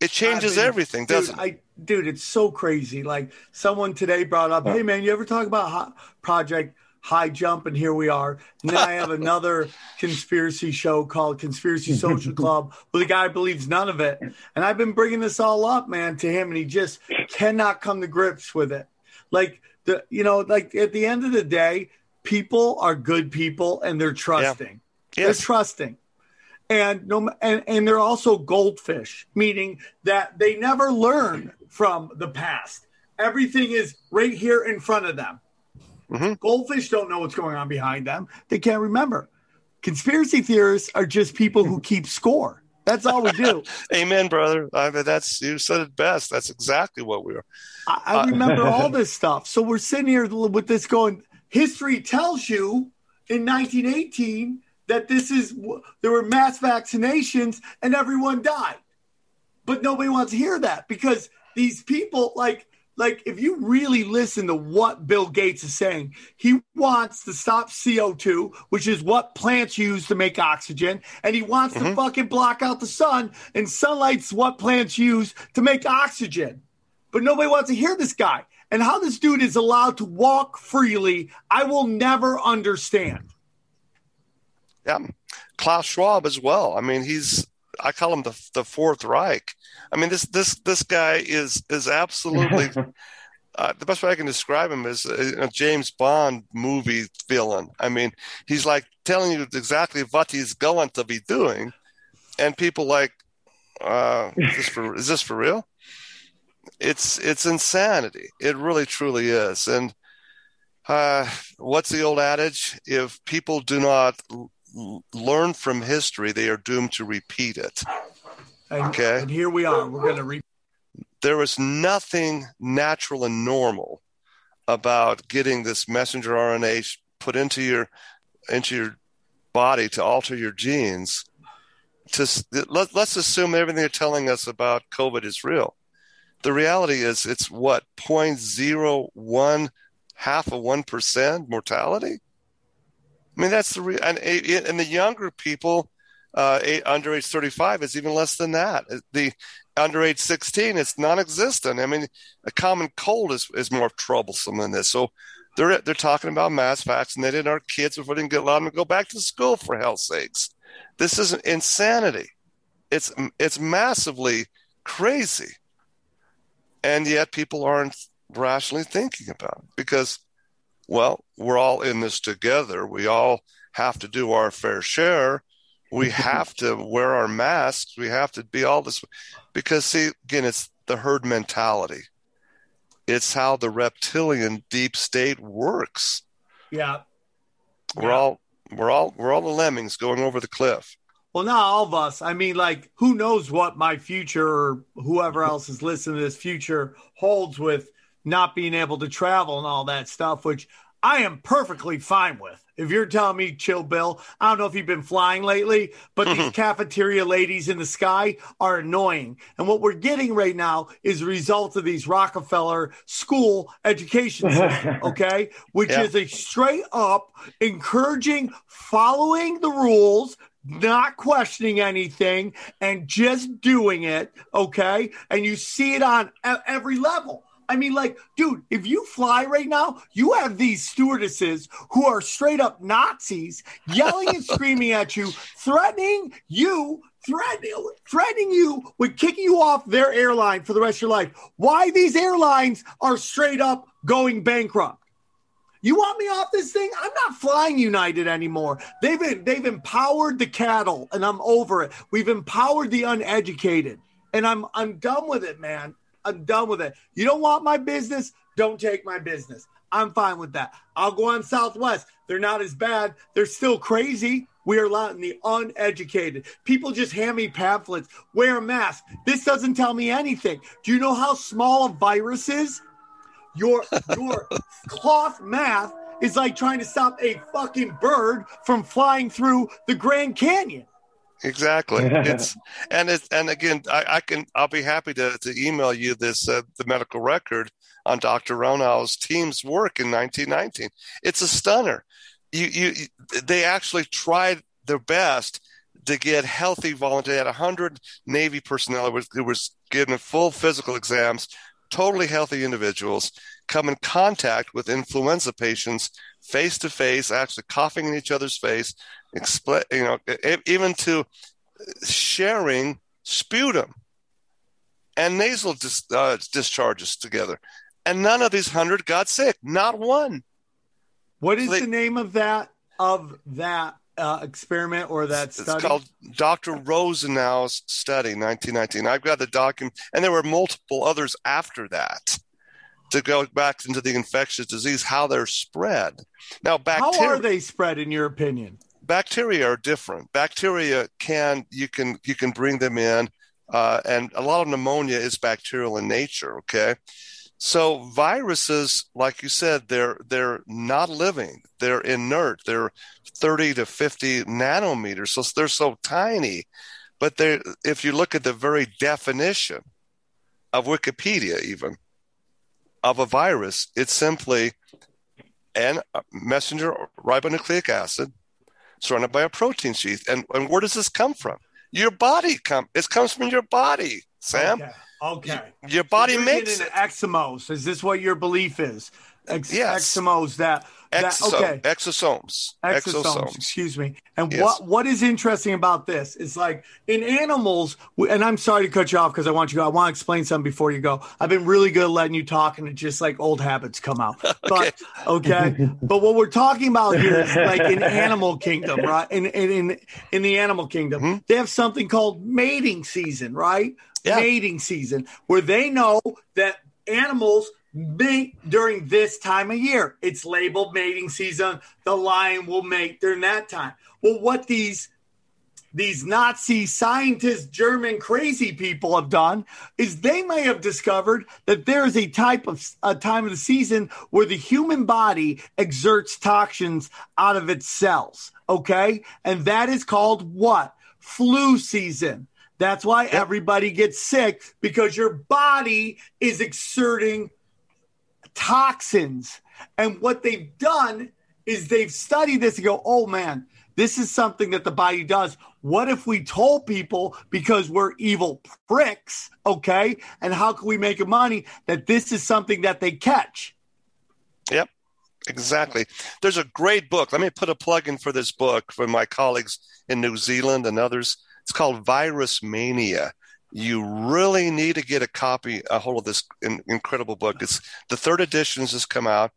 It changes I mean, everything, doesn't it? Dude, it's so crazy. Like someone today brought up, "Hey man, you ever talk about hot Project High Jump?" And here we are. And then I have another conspiracy show called Conspiracy Social Club, where the guy believes none of it. And I've been bringing this all up, man, to him, and he just cannot come to grips with it. Like the, you know, like at the end of the day, people are good people, and they're trusting. They're trusting and no and, and they're also goldfish meaning that they never learn from the past everything is right here in front of them Mhm. goldfish don't know what's going on behind them they can't remember conspiracy theorists are just people who keep score that's all we do Amen, brother. I mean, that's you said it best. That's exactly what we are. I, I remember all this stuff so we're sitting here with this going history tells you in 1918 that this is there were mass vaccinations and everyone died. But nobody wants to hear that because these people like like if you really listen to what bill gates is saying he wants to stop co2 which is what plants use to make oxygen and he wants to mm-hmm. fucking block out the sun and sunlight's what plants use to make oxygen. But nobody wants to hear this guy. And how this dude is allowed to walk freely i will never understand Yeah, Klaus Schwab as well. I mean, he's I call him the the Fourth Reich. I mean, this this this guy is is absolutely uh, the best way I can describe him is a, James Bond movie villain. I mean, he's like telling you exactly what he's going to be doing, and people like, uh, is this for is this for real? It's it's insanity. It really truly is. And uh, what's the old adage? If people do not learn from history, they are doomed to repeat it. and, Okay. and here we are we're going to re- There is nothing natural and normal about getting this messenger RNA put into your into your body to alter your genes. To let, let's assume everything they're telling us about COVID is real. The reality is, it's what 0.01 half of one percent mortality. I mean, that's the re- and and the younger people uh, eight, under age 35 is even less than that. The under age 16, it's non-existent. I mean, a common cold is, is more troublesome than this. So they're they're talking about mass vaccinating our kids before they can get allowed to go back to school for hell's sakes. This is insanity. It's it's massively crazy, and yet people aren't rationally thinking about it because, well, we're all in this together. We all have to do our fair share. We have to wear our masks. We have to be all this because, see, again, it's the herd mentality. It's how the reptilian deep state works. yeah We're all we're all we're all the lemmings going over the cliff. Well, not all of us. I mean, like, who knows what my future or whoever else is listening to this future holds with not being able to travel and all that stuff, which I am perfectly fine with. If you're telling me, chill, Bill, I don't know if you've been flying lately, but these mm-hmm. cafeteria ladies in the sky are annoying. And what we're getting right now is a result of these Rockefeller school education system, okay? Which Yeah. is a straight up encouraging following the rules, not questioning anything, and just doing it, okay? And you see it on every level. I mean, like, dude, if you fly right now, you have these stewardesses who are straight up Nazis yelling and screaming at you, threatening you, threatening, threatening you with kicking you off their airline for the rest of your life. Why these airlines are straight up going bankrupt. You want me off this thing? I'm not flying United anymore. They've they've empowered the cattle, and I'm over it. We've empowered the uneducated, and I'm I'm done with it, man. I'm done with it. You don't want my business? Don't take my business. I'm fine with that. I'll go on Southwest. They're not as bad. They're still crazy. We are letting the uneducated. People just hand me pamphlets. Wear a mask. This doesn't tell me anything. Do you know how small a virus is? Your your cloth math is like trying to stop a fucking bird from flying through the Grand Canyon. Exactly. It's and it's and again, I, I can I'll be happy to, to email you this uh, the medical record on Dr. Ronow's team's work in 1919. It's a stunner. You you they actually tried their best to get healthy volunteers. They had 100 Navy personnel who was, who was given full physical exams, totally healthy individuals come in contact with influenza patients face to face, actually coughing in each other's face, expl- you know, even to sharing sputum and nasal dis- uh, discharges together. And none of these hundred got sick, not one. What is So they- the name of that of that uh, experiment or that It's study? It's called Dr. Rosenau's study, 1919. I've got the document, and there were multiple others after that to go back into the infectious disease, how they're spread. Now, How bacteria, are they spread, in your opinion? Bacteria are different. Bacteria can you can you can bring them in, uh, and a lot of pneumonia is bacterial in nature. Okay, so viruses, like you said, they're they're not living. They're inert. They're 30 to 50 nanometers, so they're so tiny. But they, if you look at the very definition of Wikipedia, even of a virus, it's simply an messenger ribonucleic acid surrounded by a protein sheath. And, and where does this come from? Your body come. It comes from your body, Sam. Okay. Okay. Your body You're makes it. an Is this what your belief is? Ex- Yes. Exomos that, that okay. exosomes. Exosomes, Exosomes. excuse me. And Yes. what what is interesting about this is like in animals, and I'm sorry to cut you off because I want you. I want to explain something before you go. I've been really good at letting you talk, and it just like old habits come out. But okay, but what we're talking about here is like in animal kingdom, right? In in in, in the animal kingdom, Mhm. they have something called mating season, right? Yeah. Mating season, where they know that animals mate during this time of year. It's labeled mating season. The lion will mate during that time. Well, what these these Nazi scientists, German crazy people have done is they may have discovered that there is a type of a time of the season where the human body exerts toxins out of its cells. Okay. And that is called what? Flu season. That's why everybody gets sick because your body is exerting toxins. And what they've done is they've studied this and go, oh man, this is something that the body does. What if we told people because we're evil pricks, okay? And how can we make money that this is something that they catch? Yep, exactly. There's a great book. Let me put a plug in for this book for my colleagues in New Zealand and others. It's called Virus Mania. You really need to get a copy, a hold of this in, incredible book. It's the third edition has just come out.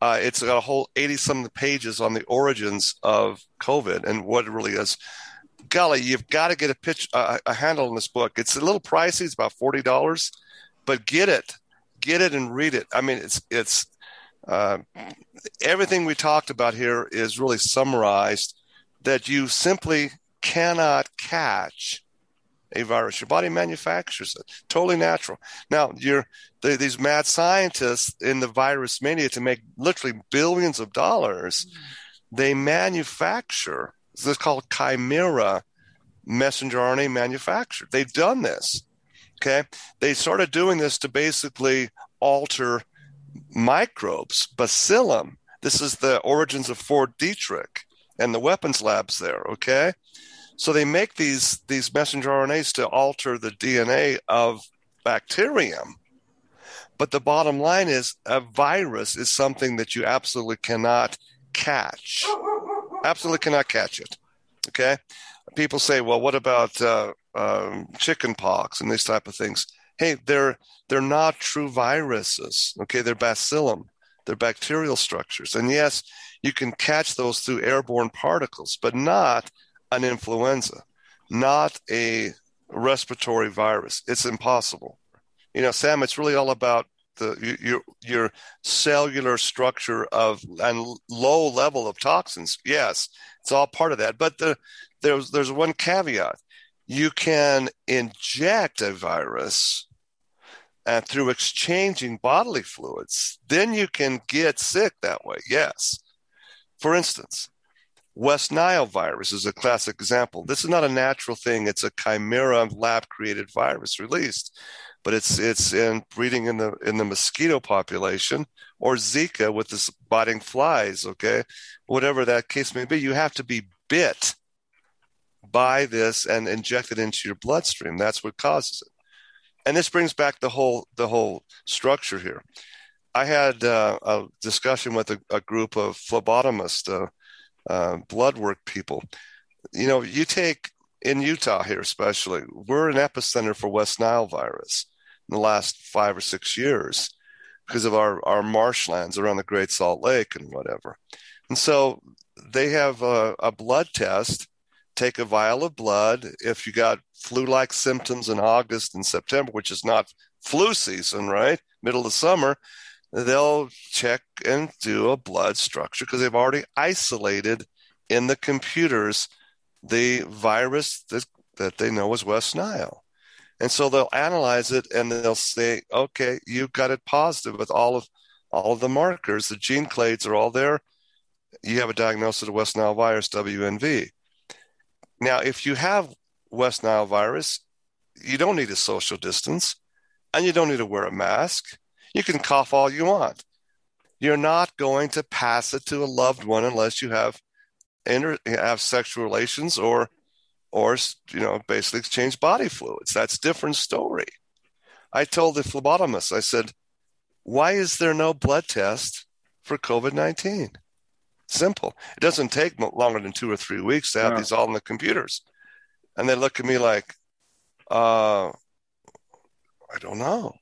Uh, it's got a whole 80 some pages on the origins of COVID and what it really is. Golly, you've got to get a pitch, a handle on this book. It's a little pricey. It's about forty dollars, but get it, get it, and read it. I mean, it's it's uh, everything we talked about here is really summarized. That you simply cannot catch a virus. Your body manufactures it, totally natural. Now, you're the, these mad scientists in the virus mania to make literally billions of dollars. Mm-hmm. They manufacture this is called chimera messenger RNA manufacture. They've done this. Okay, they started doing this to basically alter microbes, bacillum. This is the origins of Fort Detrick and the weapons labs there. Okay, so they make these these messenger RNAs to alter the DNA of bacterium. But the bottom line is a virus is something that you absolutely cannot catch. Absolutely cannot catch it. Okay. People say, well, what about uh, um, chicken pox and these type of things? Hey, they're they're not true viruses. Okay, they're bacillum. They're bacterial structures. And yes, you can catch those through airborne particles, but not an influenza, not a respiratory virus. It's impossible. You know, Sam, it's really all about the your your cellular structure of and low level of toxins. Yes, it's all part of that. But the there's there's one caveat. You can inject a virus and through exchanging bodily fluids, then you can get sick that way. Yes. For instance, West Nile virus is a classic example. This is not a natural thing. It's a chimera lab created virus released, but it's it's in breeding in the in the mosquito population or Zika with the biting flies, okay? Whatever that case may be, you have to be bit by this and injected into your bloodstream. That's what causes it and this brings back the whole the whole structure here. I had uh, a discussion with a, a group of phlebotomists, uh, uh, blood work people. You know, you take in Utah here, especially, we're an epicenter for West Nile virus in the last five or six years because of our, our marshlands around the Great Salt Lake and whatever. And so they have a, a blood test take a vial of blood. If you got flu like symptoms in August and September, which is not flu season, right? Middle of summer, they'll check and do a blood structure because they've already isolated in the computers the virus that, that they know is West Nile. And so they'll analyze it and they'll say, okay, you've got it positive with all of all of the markers. The gene clades are all there. You have a diagnosis of West Nile virus, WNV. Now, if you have West Nile virus, you don't need a social distance and you don't need to wear a mask. You can cough all you want. You're not going to pass it to a loved one unless you have inter- have sexual relations or or you know basically exchange body fluids. That's a different story. I told the phlebotomist, I said, why is there no blood test for COVID 19? Simple. It doesn't take longer than two or three weeks to have these all in the computers. And they look at me like, uh, I don't know.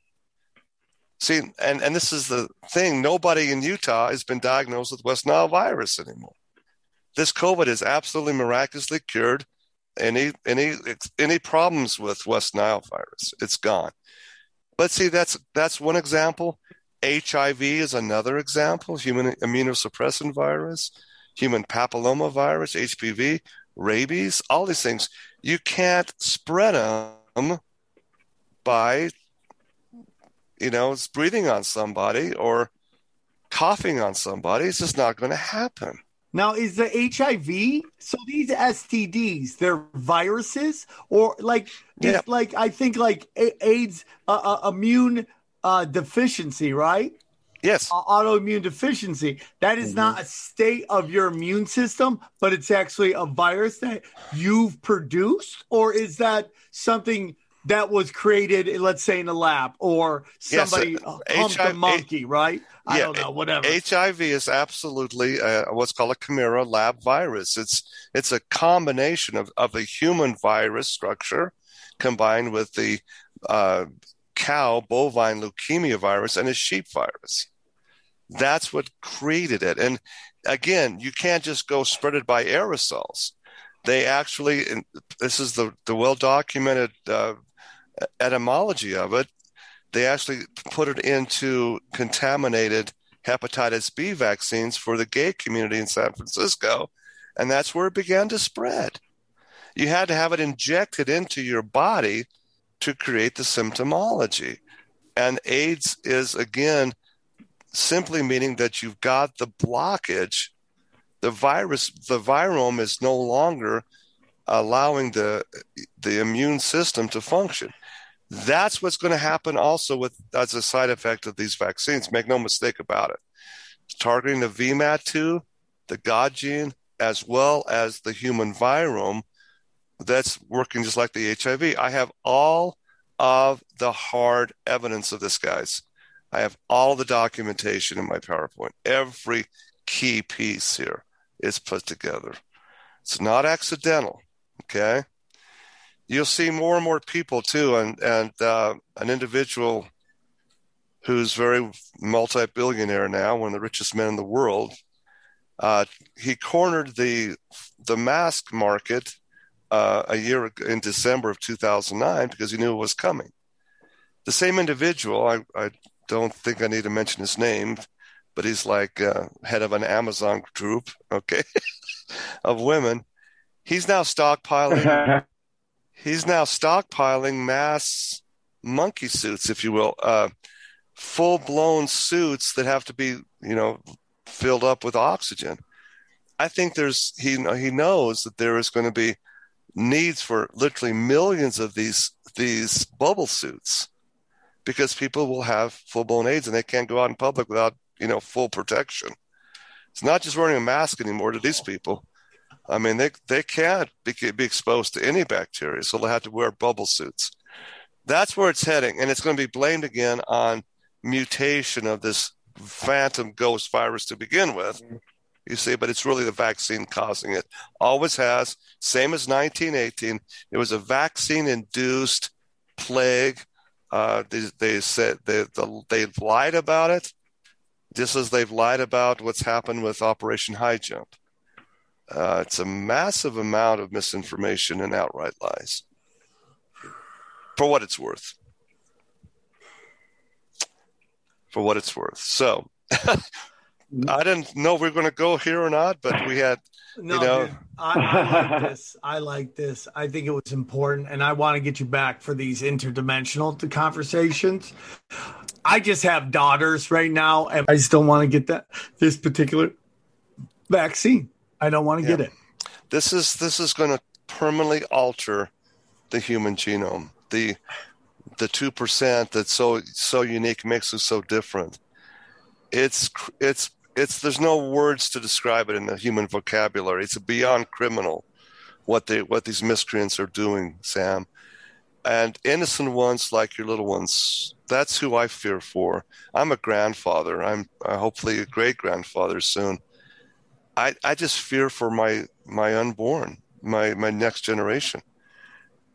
See, and, and this is the thing nobody in Utah has been diagnosed with West Nile virus anymore. This COVID is absolutely miraculously cured. Any any any problems with West Nile virus, it's gone. But see, that's that's one example. HIV is another example, human immunosuppressant virus, human papilloma virus, HPV, rabies, all these things. You can't spread them by, you know, it's breathing on somebody or coughing on somebody. It's just not going to happen. Now, is the HIV so these STDs? They're viruses or like, yeah. like I think like AIDS, uh, uh, immune uh, deficiency, right? Yes. Uh, autoimmune deficiency. That is mm-hmm. not a state of your immune system, but it's actually a virus that you've produced, or is that something that was created, let's say, in a lab, or somebody yes, uh, humped HIV, a monkey, right? I yeah, don't know, whatever. HIV is absolutely uh, what's called a chimera lab virus. It's it's a combination of, of a human virus structure combined with the uh, cow bovine leukemia virus and a sheep virus. That's what created it. And again, you can't just go spread it by aerosols. They actually, this is the, the well documented uh, etymology of it, they actually put it into contaminated hepatitis B vaccines for the gay community in San Francisco. And that's where it began to spread. You had to have it injected into your body to create the symptomology. And AIDS is, again, simply meaning that you've got the blockage. The virus, the virome is no longer allowing the, the immune system to function. That's what's going to happen also with as a side effect of these vaccines. Make no mistake about it. Targeting the VMAT2, the God gene, as well as the human virome that's working just like the HIV. I have all of the hard evidence of this, guys. I have all the documentation in my PowerPoint. Every key piece here is put together. It's not accidental. Okay. You'll see more and more people too, and and uh, an individual who's very multi-billionaire now, one of the richest men in the world. Uh, he cornered the the mask market uh, a year in December of 2009 because he knew it was coming. The same individual, I, I don't think I need to mention his name, but he's like uh, head of an Amazon group, okay, of women. He's now stockpiling. he's now stockpiling mass monkey suits, if you will, uh, full blown suits that have to be, you know, filled up with oxygen. I think there's he he knows that there is going to be needs for literally millions of these these bubble suits because people will have full blown AIDS and they can't go out in public without you know full protection. It's not just wearing a mask anymore to these people. I mean, they they can't be, be exposed to any bacteria, so they'll have to wear bubble suits. That's where it's heading, and it's going to be blamed again on mutation of this phantom ghost virus to begin with. You see, but it's really the vaccine causing it. Always has. Same as 1918. It was a vaccine-induced plague. Uh, they, they said they, the, they've lied about it, just as they've lied about what's happened with Operation High Jump. Uh, it's a massive amount of misinformation and outright lies. For what it's worth. For what it's worth. So I didn't know we were going to go here or not, but we had, No, you know, dude, I, I like this. I like this. I think it was important, and I want to get you back for these interdimensional conversations. I just have daughters right now, and I just don't want to get that this particular vaccine. I don't want to get it. this is this is going to permanently alter the human genome. The the two percent that's so so unique makes us so different. It's it's it's there's no words to describe it in the human vocabulary. It's beyond criminal what they what these miscreants are doing, Sam. And innocent ones like your little ones, that's who I fear for. I'm a grandfather. I'm uh, hopefully a great grandfather soon. I, I just fear for my my unborn, my my next generation.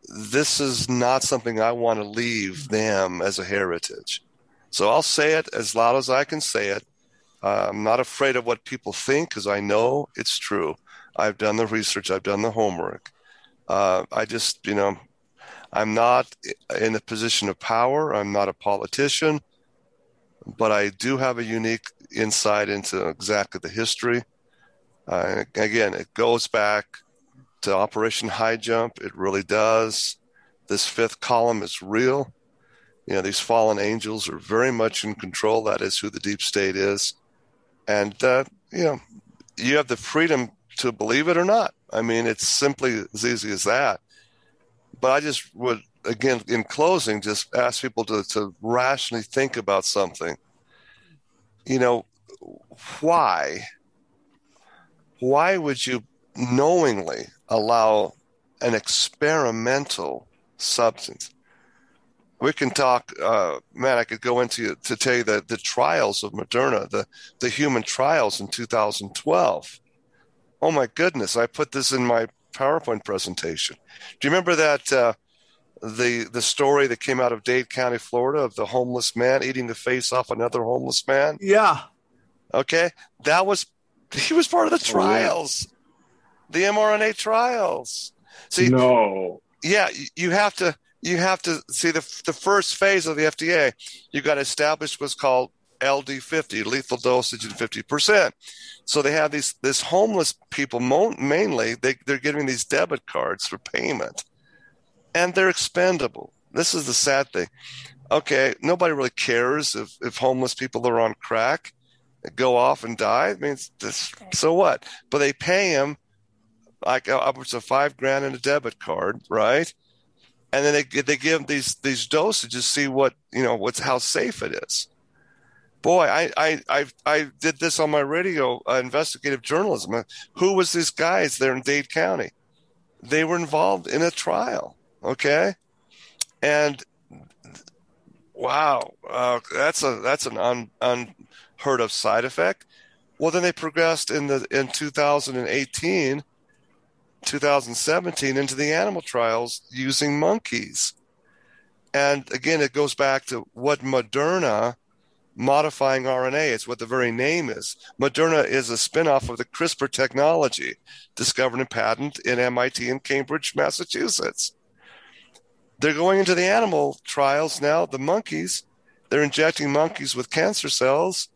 This is not something I want to leave them as a heritage. So I'll say it as loud as I can say it. Uh, I'm not afraid of what people think because I know it's true. I've done the research. I've done the homework. Uh, I just, you know, I'm not in a position of power. I'm not a politician, but I do have a unique insight into exactly the history. Uh, again, it goes back to Operation High Jump. It really does. This fifth column is real. You know, these fallen angels are very much in control. That is who the deep state is. And, uh, you know, you have the freedom to believe it or not. I mean, it's simply as easy as that. But I just would, again, in closing, just ask people to, to rationally think about something. You know, why? Why would you knowingly allow an experimental substance? We can talk, uh, man. I could go into to tell you the, the trials of Moderna, the the human trials in 2012. Oh my goodness! I put this in my PowerPoint presentation. Do you remember that uh, the the story that came out of Dade County, Florida, of the homeless man eating the face off another homeless man? Yeah, Okay, that was he was part of the oh, trials, the mRNA trials. See, no. yeah, you have to you have to see the the first phase of the FDA. You got to establish what's called LD50, lethal dosage in 50 percent. So they have these this homeless people mo- mainly they they're giving these debit cards for payment, and they're expendable. This is the sad thing. Okay, nobody really cares if if homeless people are on crack go off and die. I mean, it's this, so what? But they pay him like upwards of five grand in a debit card, right? And then they they give him these these dosages, to see what you know, what's how safe it is. Boy, I I I, I did this on my radio uh, investigative journalism. Who was these guys there in Dade County? They were involved in a trial, okay, and wow, uh, that's a that's an un, un, unheard of side effect. Well, then they progressed in the in 2018, 2017 into the animal trials using monkeys. And again, it goes back to what Moderna modifying RNA. It's what the very name is. Moderna is a spinoff of the CRISPR technology discovered and patented in MIT in Cambridge, Massachusetts. They're going into the animal trials now, the monkeys. They're injecting monkeys with cancer cells,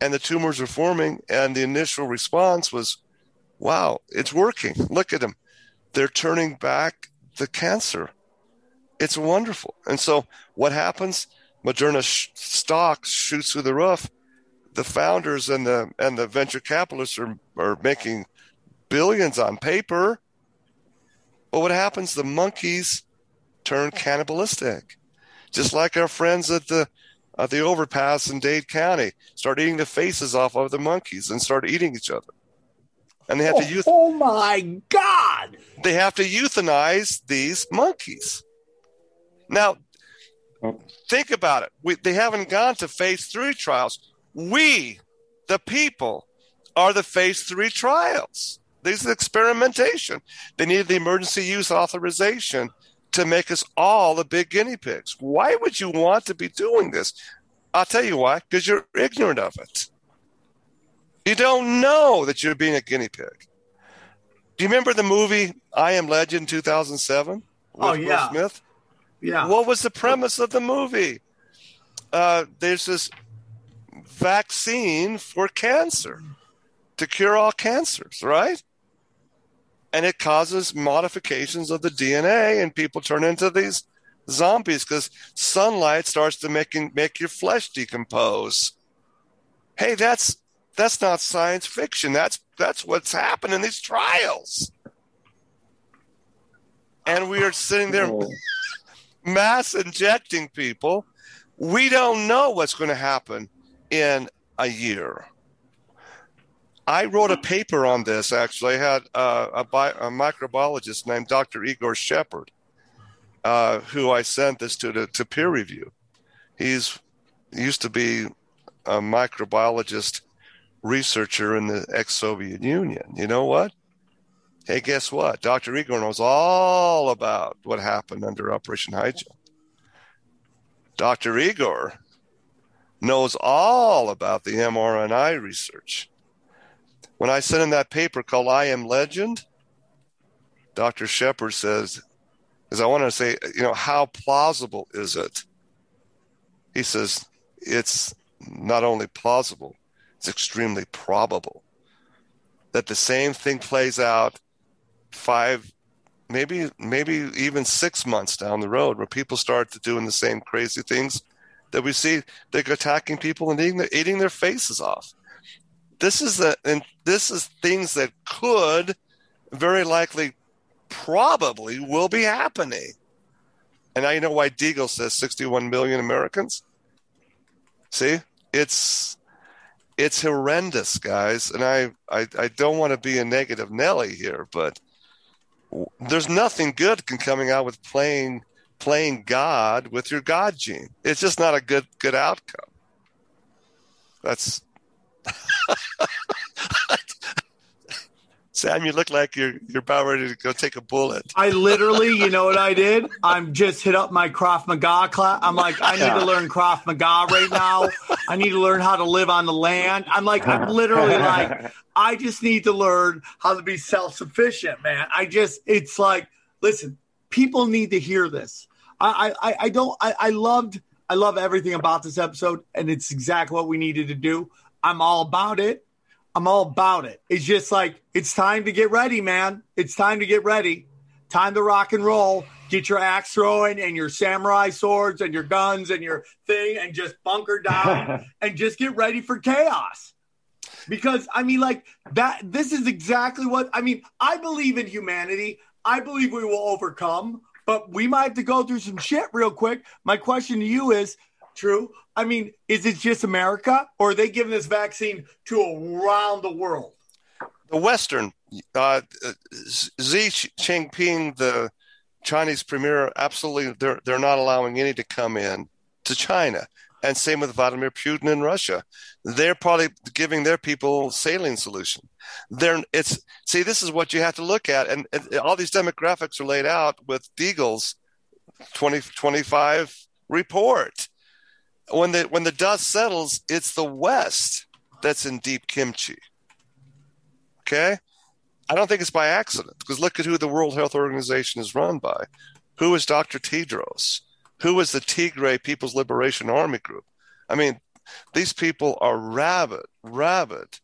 and the tumors are forming. And the initial response was, wow, it's working. Look at them. They're turning back the cancer. It's wonderful. And so what happens? Moderna sh- stock shoots through the roof. The founders and the and the venture capitalists are, are making billions on paper. But what happens? The monkeys turn cannibalistic, just like our friends at the at the overpass in Dade County start eating the faces off of the monkeys and start eating each other. And they have to euth- oh, oh my God! they have to euthanize these monkeys. Now, oh. think about it. We, they haven't gone to phase three trials. We, the people, are the phase three trials. These are experimentation. They needed the emergency use authorization to make us all the big guinea pigs. Why would you want to be doing this? I'll tell you why, because you're ignorant of it. You don't know that you're being a guinea pig. Do you remember the movie I Am Legend 2007 with Oh, yeah. Will Smith? Yeah. What was the premise of the movie? Uh, there's this vaccine for cancer to cure all cancers, right? And it causes modifications of the DNA, and people turn into these zombies because sunlight starts to make make your flesh decompose. Hey, that's that's not science fiction. That's that's what's happening in these trials. And we are sitting there mass injecting people. We don't know what's going to happen in a year. I wrote a paper on this. Actually, I had uh, a, bi- a microbiologist named Dr. Igor Shepard, uh, who I sent this to, to to peer review. He's he used to be a microbiologist researcher in the ex-Soviet Union. You know what? Hey, guess what? Dr. Igor knows all about what happened under Operation Highjump. Dr. Igor knows all about the mRNA research. When I sent in that paper called I Am Legend, Dr. Shepard says, is I want to say, you know, how plausible is it? He says, it's not only plausible, it's extremely probable that the same thing plays out five, maybe, maybe even six months down the road, where people start to doing the same crazy things that we see. They're attacking people and eating their, eating their faces off. This is the and this is things that could very likely, probably will be happening. And now you know why Deagel says 61 million Americans. See, it's it's horrendous, guys. And I I, I don't want to be a negative Nelly here, but there's nothing good can coming out with playing playing God with your God gene. It's just not a good good outcome. That's Sam, you look like you're you're about ready to go take a bullet. I literally, you know what I did? I'm just hit up my Krav Maga class. I'm like, I need to learn Krav Maga right now. I need to learn how to live on the land. I'm like, I'm literally like, I just need to learn how to be self sufficient, man. I just, it's like, listen, people need to hear this. I, I, I don't, I, I loved, I love everything about this episode, and it's exactly what we needed to do. I'm all about it. I'm all about it. It's just like it's time to get ready, man. It's time to get ready. Time to rock and roll. Get your axe throwing and your samurai swords and your guns and your thing and just bunker down and just get ready for chaos. Because I mean, like that, this is exactly what I mean. I believe in humanity. I believe we will overcome, but we might have to go through some shit real quick. My question to you is True. I mean, is it just America, or are they giving this vaccine to around the world? The Western, uh, Xi Jinping, the Chinese premier, absolutely, they're they're not allowing any to come in to China, and same with Vladimir Putin in Russia. They're probably giving their people saline solution. They're it's see, this is what you have to look at, and, and all these demographics are laid out with Deagel's 2025 report when the when the dust settles, it's the West that's in deep kimchi. Okay, I don't think it's by accident because look at who the World Health Organization is run by. Who is Dr. Tedros? Who is the Tigray People's Liberation Army Group? I mean, these people are rabid, rabid.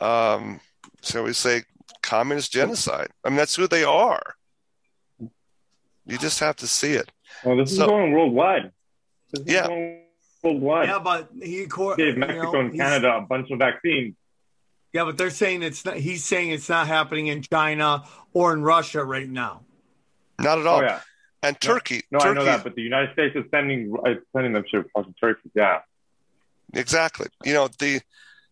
Um, shall we say, communist genocide? I mean, that's who they are. You just have to see it. Well, this is going worldwide. This is Yeah. going worldwide. Yeah, but he cor- gave you Mexico know, and Canada a bunch of vaccines. Yeah, but they're saying it's not. He's saying it's not happening in China or in Russia right now. Not at all. Oh yeah, And Turkey, no, Turkey, I know that, but the United States is sending uh, sending them shit across Turkey. Yeah, exactly. You know the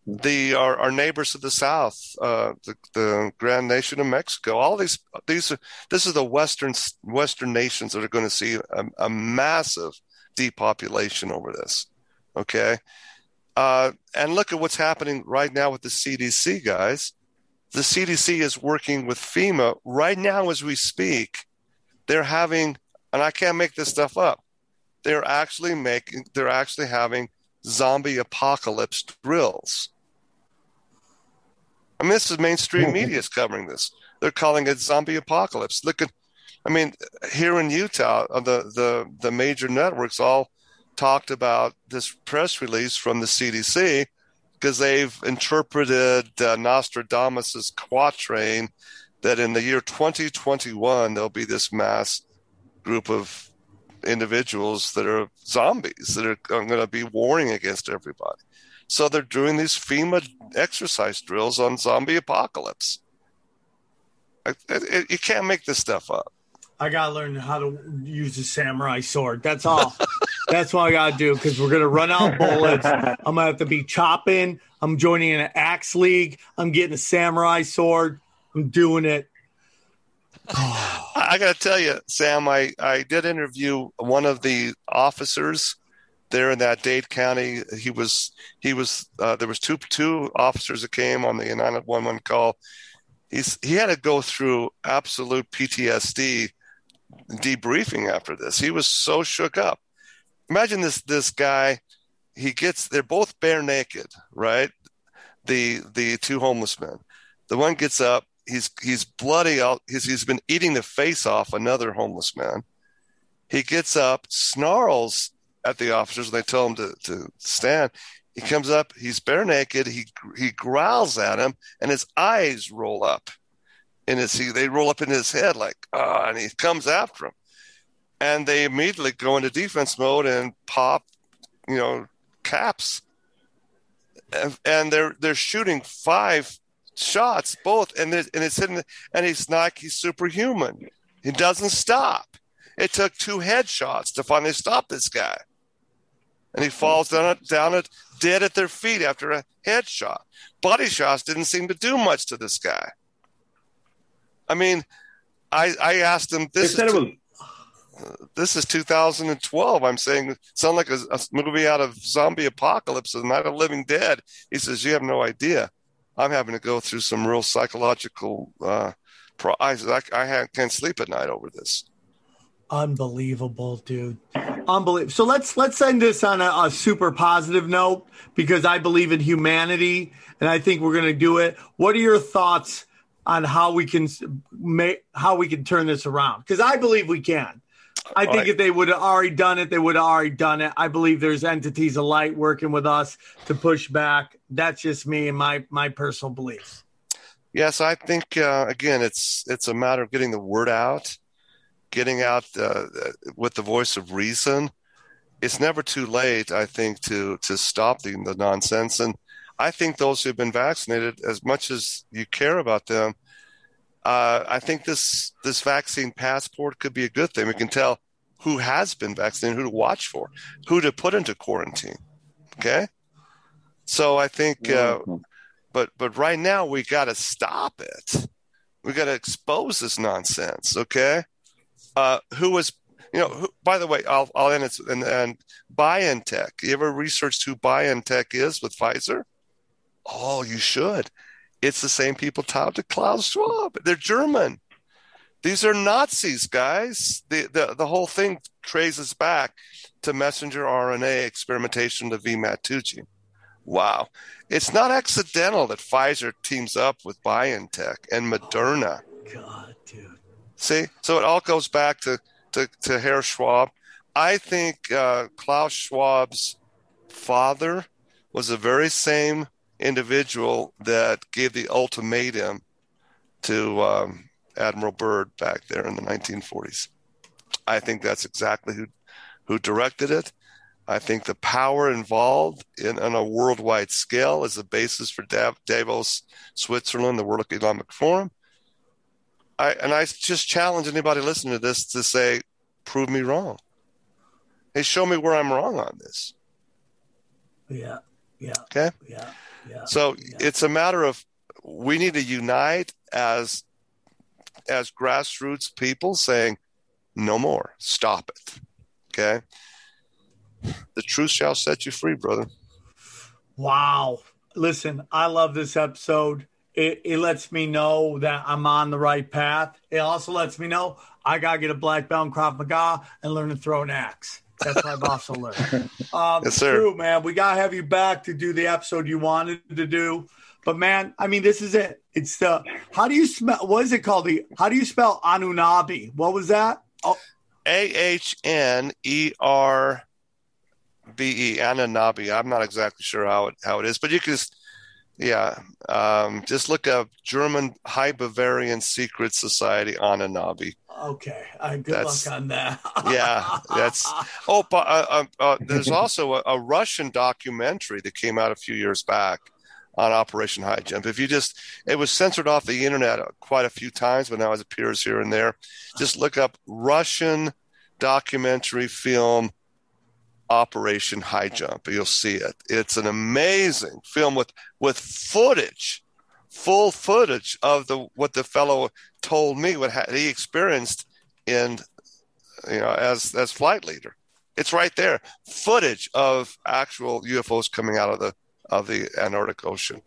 the our, our neighbors to the south, uh, the the grand nation of Mexico. All these these are this is the western western nations that are going to see a, a massive depopulation over this. Okay, uh, and look at what's happening right now with the CDC guys. The CDC is working with FEMA right now as we speak. They're having, and I can't make this stuff up. They're actually making. They're actually having zombie apocalypse drills. I mean, this is mainstream media is covering this. They're calling it zombie apocalypse. Look at, I mean, here in Utah, uh, the the the major networks all talked about this press release from the CDC because they've interpreted uh, Nostradamus's quatrain that in the year 2021 there'll be this mass group of individuals that are zombies that are going to be warring against everybody. So they're doing these FEMA exercise drills on zombie apocalypse. It- it- you can't make this stuff up. I gotta learn how to use a samurai sword. That's all. That's what I gotta do because we're gonna run out bullets. I'm gonna have to be chopping. I'm joining an axe league. I'm getting a samurai sword. I'm doing it. I, I got to tell you, Sam, I, I did interview one of the officers there in that Dade County. He was he was uh, there was two two officers that came on the 911 call. He's he had to go through absolute PTSD debriefing after this. He was so shook up. Imagine this this guy. He gets they're both bare naked, right? The the two homeless men. The one gets up. He's he's bloody out. He's he's been eating the face off another homeless man. He gets up, snarls at the officers when they tell him to, to stand. He comes up, he's bare naked, he he growls at him, and his eyes roll up. And his he, they roll up in his head like, ah, and he comes after him. And they immediately go into defense mode and pop, you know, caps. And, they're they're shooting five shots both and and it's in and he's like he's superhuman. He doesn't stop. It took two headshots to finally stop this guy. And he falls down down it dead at their feet after a headshot. Body shots didn't seem to do much to this guy. I mean, I I asked him they this said is it was this is 2012. I'm saying sound like a, a movie out of zombie apocalypse, The Night of Living Dead. He says, "You have no idea. I'm having to go through some real psychological. Uh, pro- I, I, I can't sleep at night over this." Unbelievable, dude. Unbelievable. So let's let's end this on a, a super positive note because I believe in humanity and I think we're going to do it. What are your thoughts on how we can make how we can turn this around? Because I believe we can. I think Right. if they would have already done it, they would have already done it. I believe there's entities of light working with us to push back. That's just me and my my personal beliefs. Yes, I think uh, again, it's it's a matter of getting the word out, getting out uh, with the voice of reason. It's never too late, I think, to to stop the, the nonsense. And I think those who've been vaccinated, as much as you care about them, uh, I think this this vaccine passport could be a good thing. We can tell who has been vaccinated, who to watch for, who to put into quarantine. Okay, so I think. Uh, but but right now we got to stop it. We got to expose this nonsense. Okay, uh, who was you know? Who, by the way, I'll I'll end it and and BioNTech. You ever researched who BioNTech is with Pfizer? Oh, you should. It's the same people tied to Klaus Schwab. They're German. These are Nazis, guys. The the the whole thing traces back to messenger RNA experimentation of VMAT2 gene. Wow. It's not accidental that Pfizer teams up with BioNTech and Moderna. God, dude. See? So it all goes back to, to, to Herr Schwab. I think uh, Klaus Schwab's father was the very same individual that gave the ultimatum to um, Admiral Byrd back there in the 1940s. I think that's exactly who who directed it. I think the power involved in on a worldwide scale is the basis for Davos, Switzerland, the World Economic Forum. I and I just challenge anybody listening to this to say, prove me wrong. Hey, show me where I'm wrong on this. Yeah. Yeah. Okay. Yeah. Yeah. So yeah. it's a matter of we need to unite as as grassroots people saying, no more, stop it. Okay. The truth shall set you free, brother. Wow. Listen, I love this episode. It, it lets me know that I'm on the right path. It also lets me know I got to get a black belt in Krav Maga and learn to throw an axe. That's I've also learned. Um, Yes, sir. True, man. We got to have you back to do the episode you wanted to do. But man, I mean, this is it. It's the how do you smell? What is it called? The how do you spell Ahnenerbe? What was that? Oh, A H N E R B E Ahnenerbe. I'm not exactly sure how it how it is, but you can just yeah, um, just look up German High Bavarian Secret Society Ahnenerbe. Okay. Uh, good That's- luck on that. Yeah, that's oh, but uh, uh, uh, there's also a, a Russian documentary that came out a few years back on Operation High Jump. If you just, it was censored off the internet quite a few times, but now it appears here and there. Just look up Russian documentary film Operation High Jump. You'll see it. It's an amazing film with with footage, full footage of the what the fellow told me what ha- he experienced in you know as as flight leader. It's right there, footage of actual UFOs coming out of the of the Antarctic Ocean.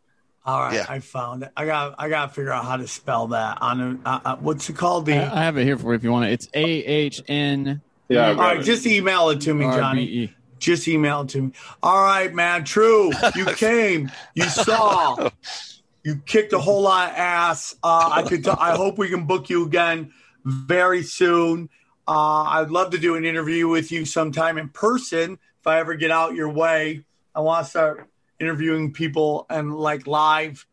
All right, Yeah. I found it. I got I got to figure out how to spell that. On uh, uh, what's it called? The I, I have it here for you if you want it. It's A H N Yeah, I've all got right, it. just email it to me, R Johnny. B. Just email it to me. All right, man. True. You came. You saw. You kicked a whole lot of ass. Uh, I could. T- I hope we can book you again very soon. Uh, I'd love to do an interview with you sometime in person if I ever get out your way. I want to start interviewing people and like live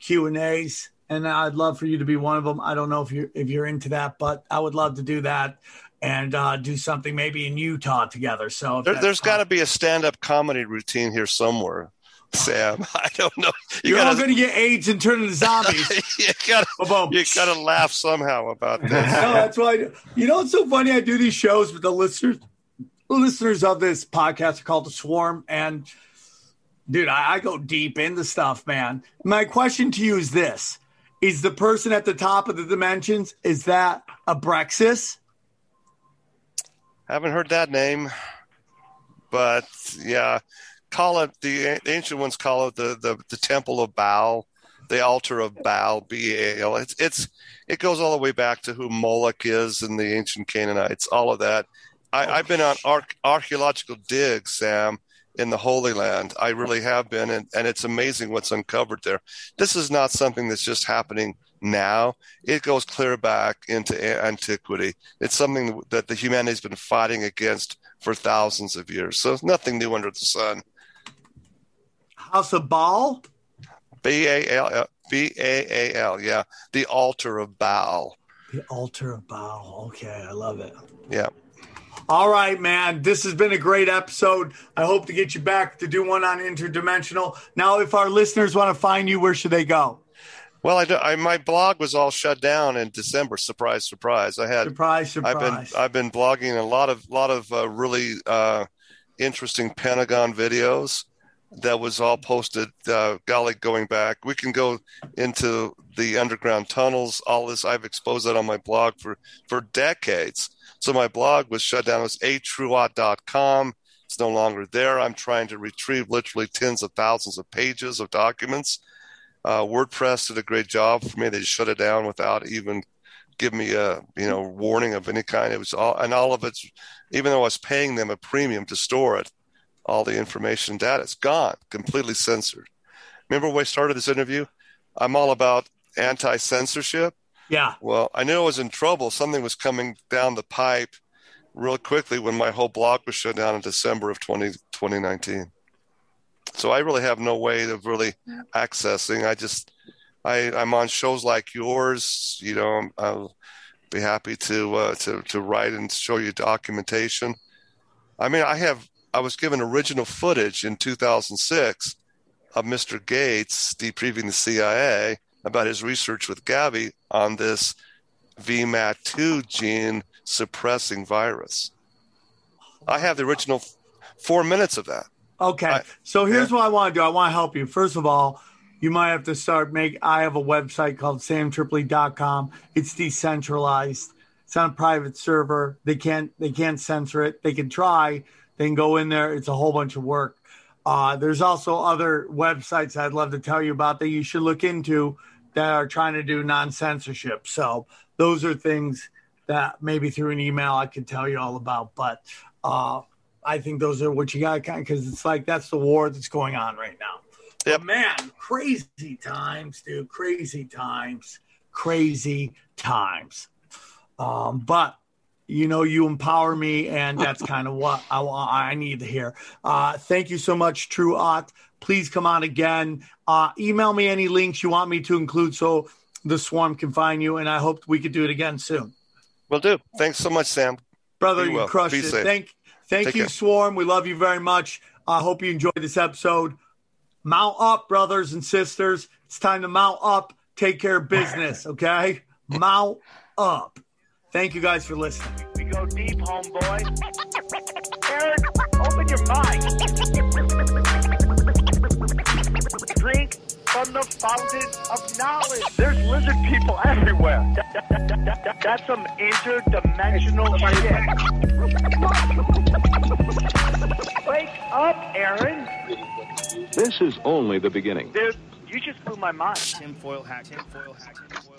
Q and A's, and I'd love for you to be one of them. I don't know if you're if you're into that, but I would love to do that and uh, do something maybe in Utah together. So There, there's got to be a stand-up comedy routine here somewhere, Sam. I don't know. You You're all going to get AIDS and turn into zombies. you gotta, oh, Ba-boom. you gotta laugh somehow about this. no, that's why. I. You know, it's so funny. I do these shows with the listeners. The listeners of this podcast are called the Swarm, and dude, I, I go deep into stuff, man. My question to you is this: Is the person at the top of the dimensions is that Abraxas? Haven't heard that name, but yeah, call it the, the ancient ones call it the, the the temple of Baal, the altar of Baal, B A L. It's it's it goes all the way back to who Moloch is and the ancient Canaanites, all of that. I, I've been on arch- archaeological digs, Sam, in the Holy Land. I really have been, and, and it's amazing what's uncovered there. This is not something that's just happening now. It goes clear back into a- antiquity. It's something that the humanity's been fighting against for thousands of years. So it's nothing new under the sun. House of Baal? B A L B A A L. Yeah, the altar of Baal. The altar of Baal. Okay, I love it. Yeah. All right, man. This has been a great episode. I hope to get you back to do one on interdimensional. Now, if our listeners want to find you, where should they go? Well, I, do, I my blog was all shut down in December. Surprise, surprise! I had Surprise, surprise. I've been I've been blogging a lot of lot of uh, really uh, interesting Pentagon videos that was all posted. Uh, golly, going back, we can go into the underground tunnels. All this I've exposed that on my blog for for decades. So my blog was shut down. It was atruot.com. It's no longer there. I'm trying to retrieve literally tens of thousands of pages of documents. Uh, WordPress did a great job for me. They shut it down without even give me a you know warning of any kind. It was all and all of it's even though I was paying them a premium to store it, all the information and data it's gone, completely censored. Remember when we started this interview? I'm all about anti censorship. Yeah. Well, I knew I was in trouble. Something was coming down the pipe real quickly when my whole blog was shut down in December of 20, 2019. So I really have no way of really accessing. I just, I, I'm on shows like yours. You know, I'll be happy to uh, to to write and show you documentation. I mean, I have. I was given original footage in 2006 of Mr. Gates debriefing the CIA about his research with Gavi on this VMAT2 gene suppressing virus. I have the original four minutes of that. Okay. I- so here's yeah. what I want to do. I want to help you. First of all, you might have to start make I have a website called samtripoli.com. It's decentralized. It's on a private server. They can't they can't censor it. They can try. They can go in there. It's a whole bunch of work. Uh, there's also other websites I'd love to tell you about that you should look into that are trying to do non censorship. So those are things that maybe through an email I could tell you all about. But uh, I think those are what you got kind because it's like that's the war that's going on right now. But man, crazy times, dude. Crazy times. Crazy times. Um, but you know, you empower me, and that's kind of what I. I need to hear. Uh, thank you so much, True Ot. Please come on again. Uh, email me any links you want me to include so the swarm can find you, and I hope we could do it again soon. Will do. Thanks so much, Sam. Brother, you well. crushed Be it. safe. Thank, thank Take you, care. Swarm. We love you very much. I hope you enjoyed this episode. Mount up, brothers and sisters. It's time to mount up. Take care of business, okay? mount up. Thank you guys for listening. We go deep, homeboy. Aaron, open your mind. Drink from the fountain of knowledge. There's lizard people everywhere. That- that- that- that- that- that's some interdimensional shit. Wake up, Aaron. This is only the beginning. Dude, you just blew my mind. Tinfoil hat. Tinfoil hat. Tinfoil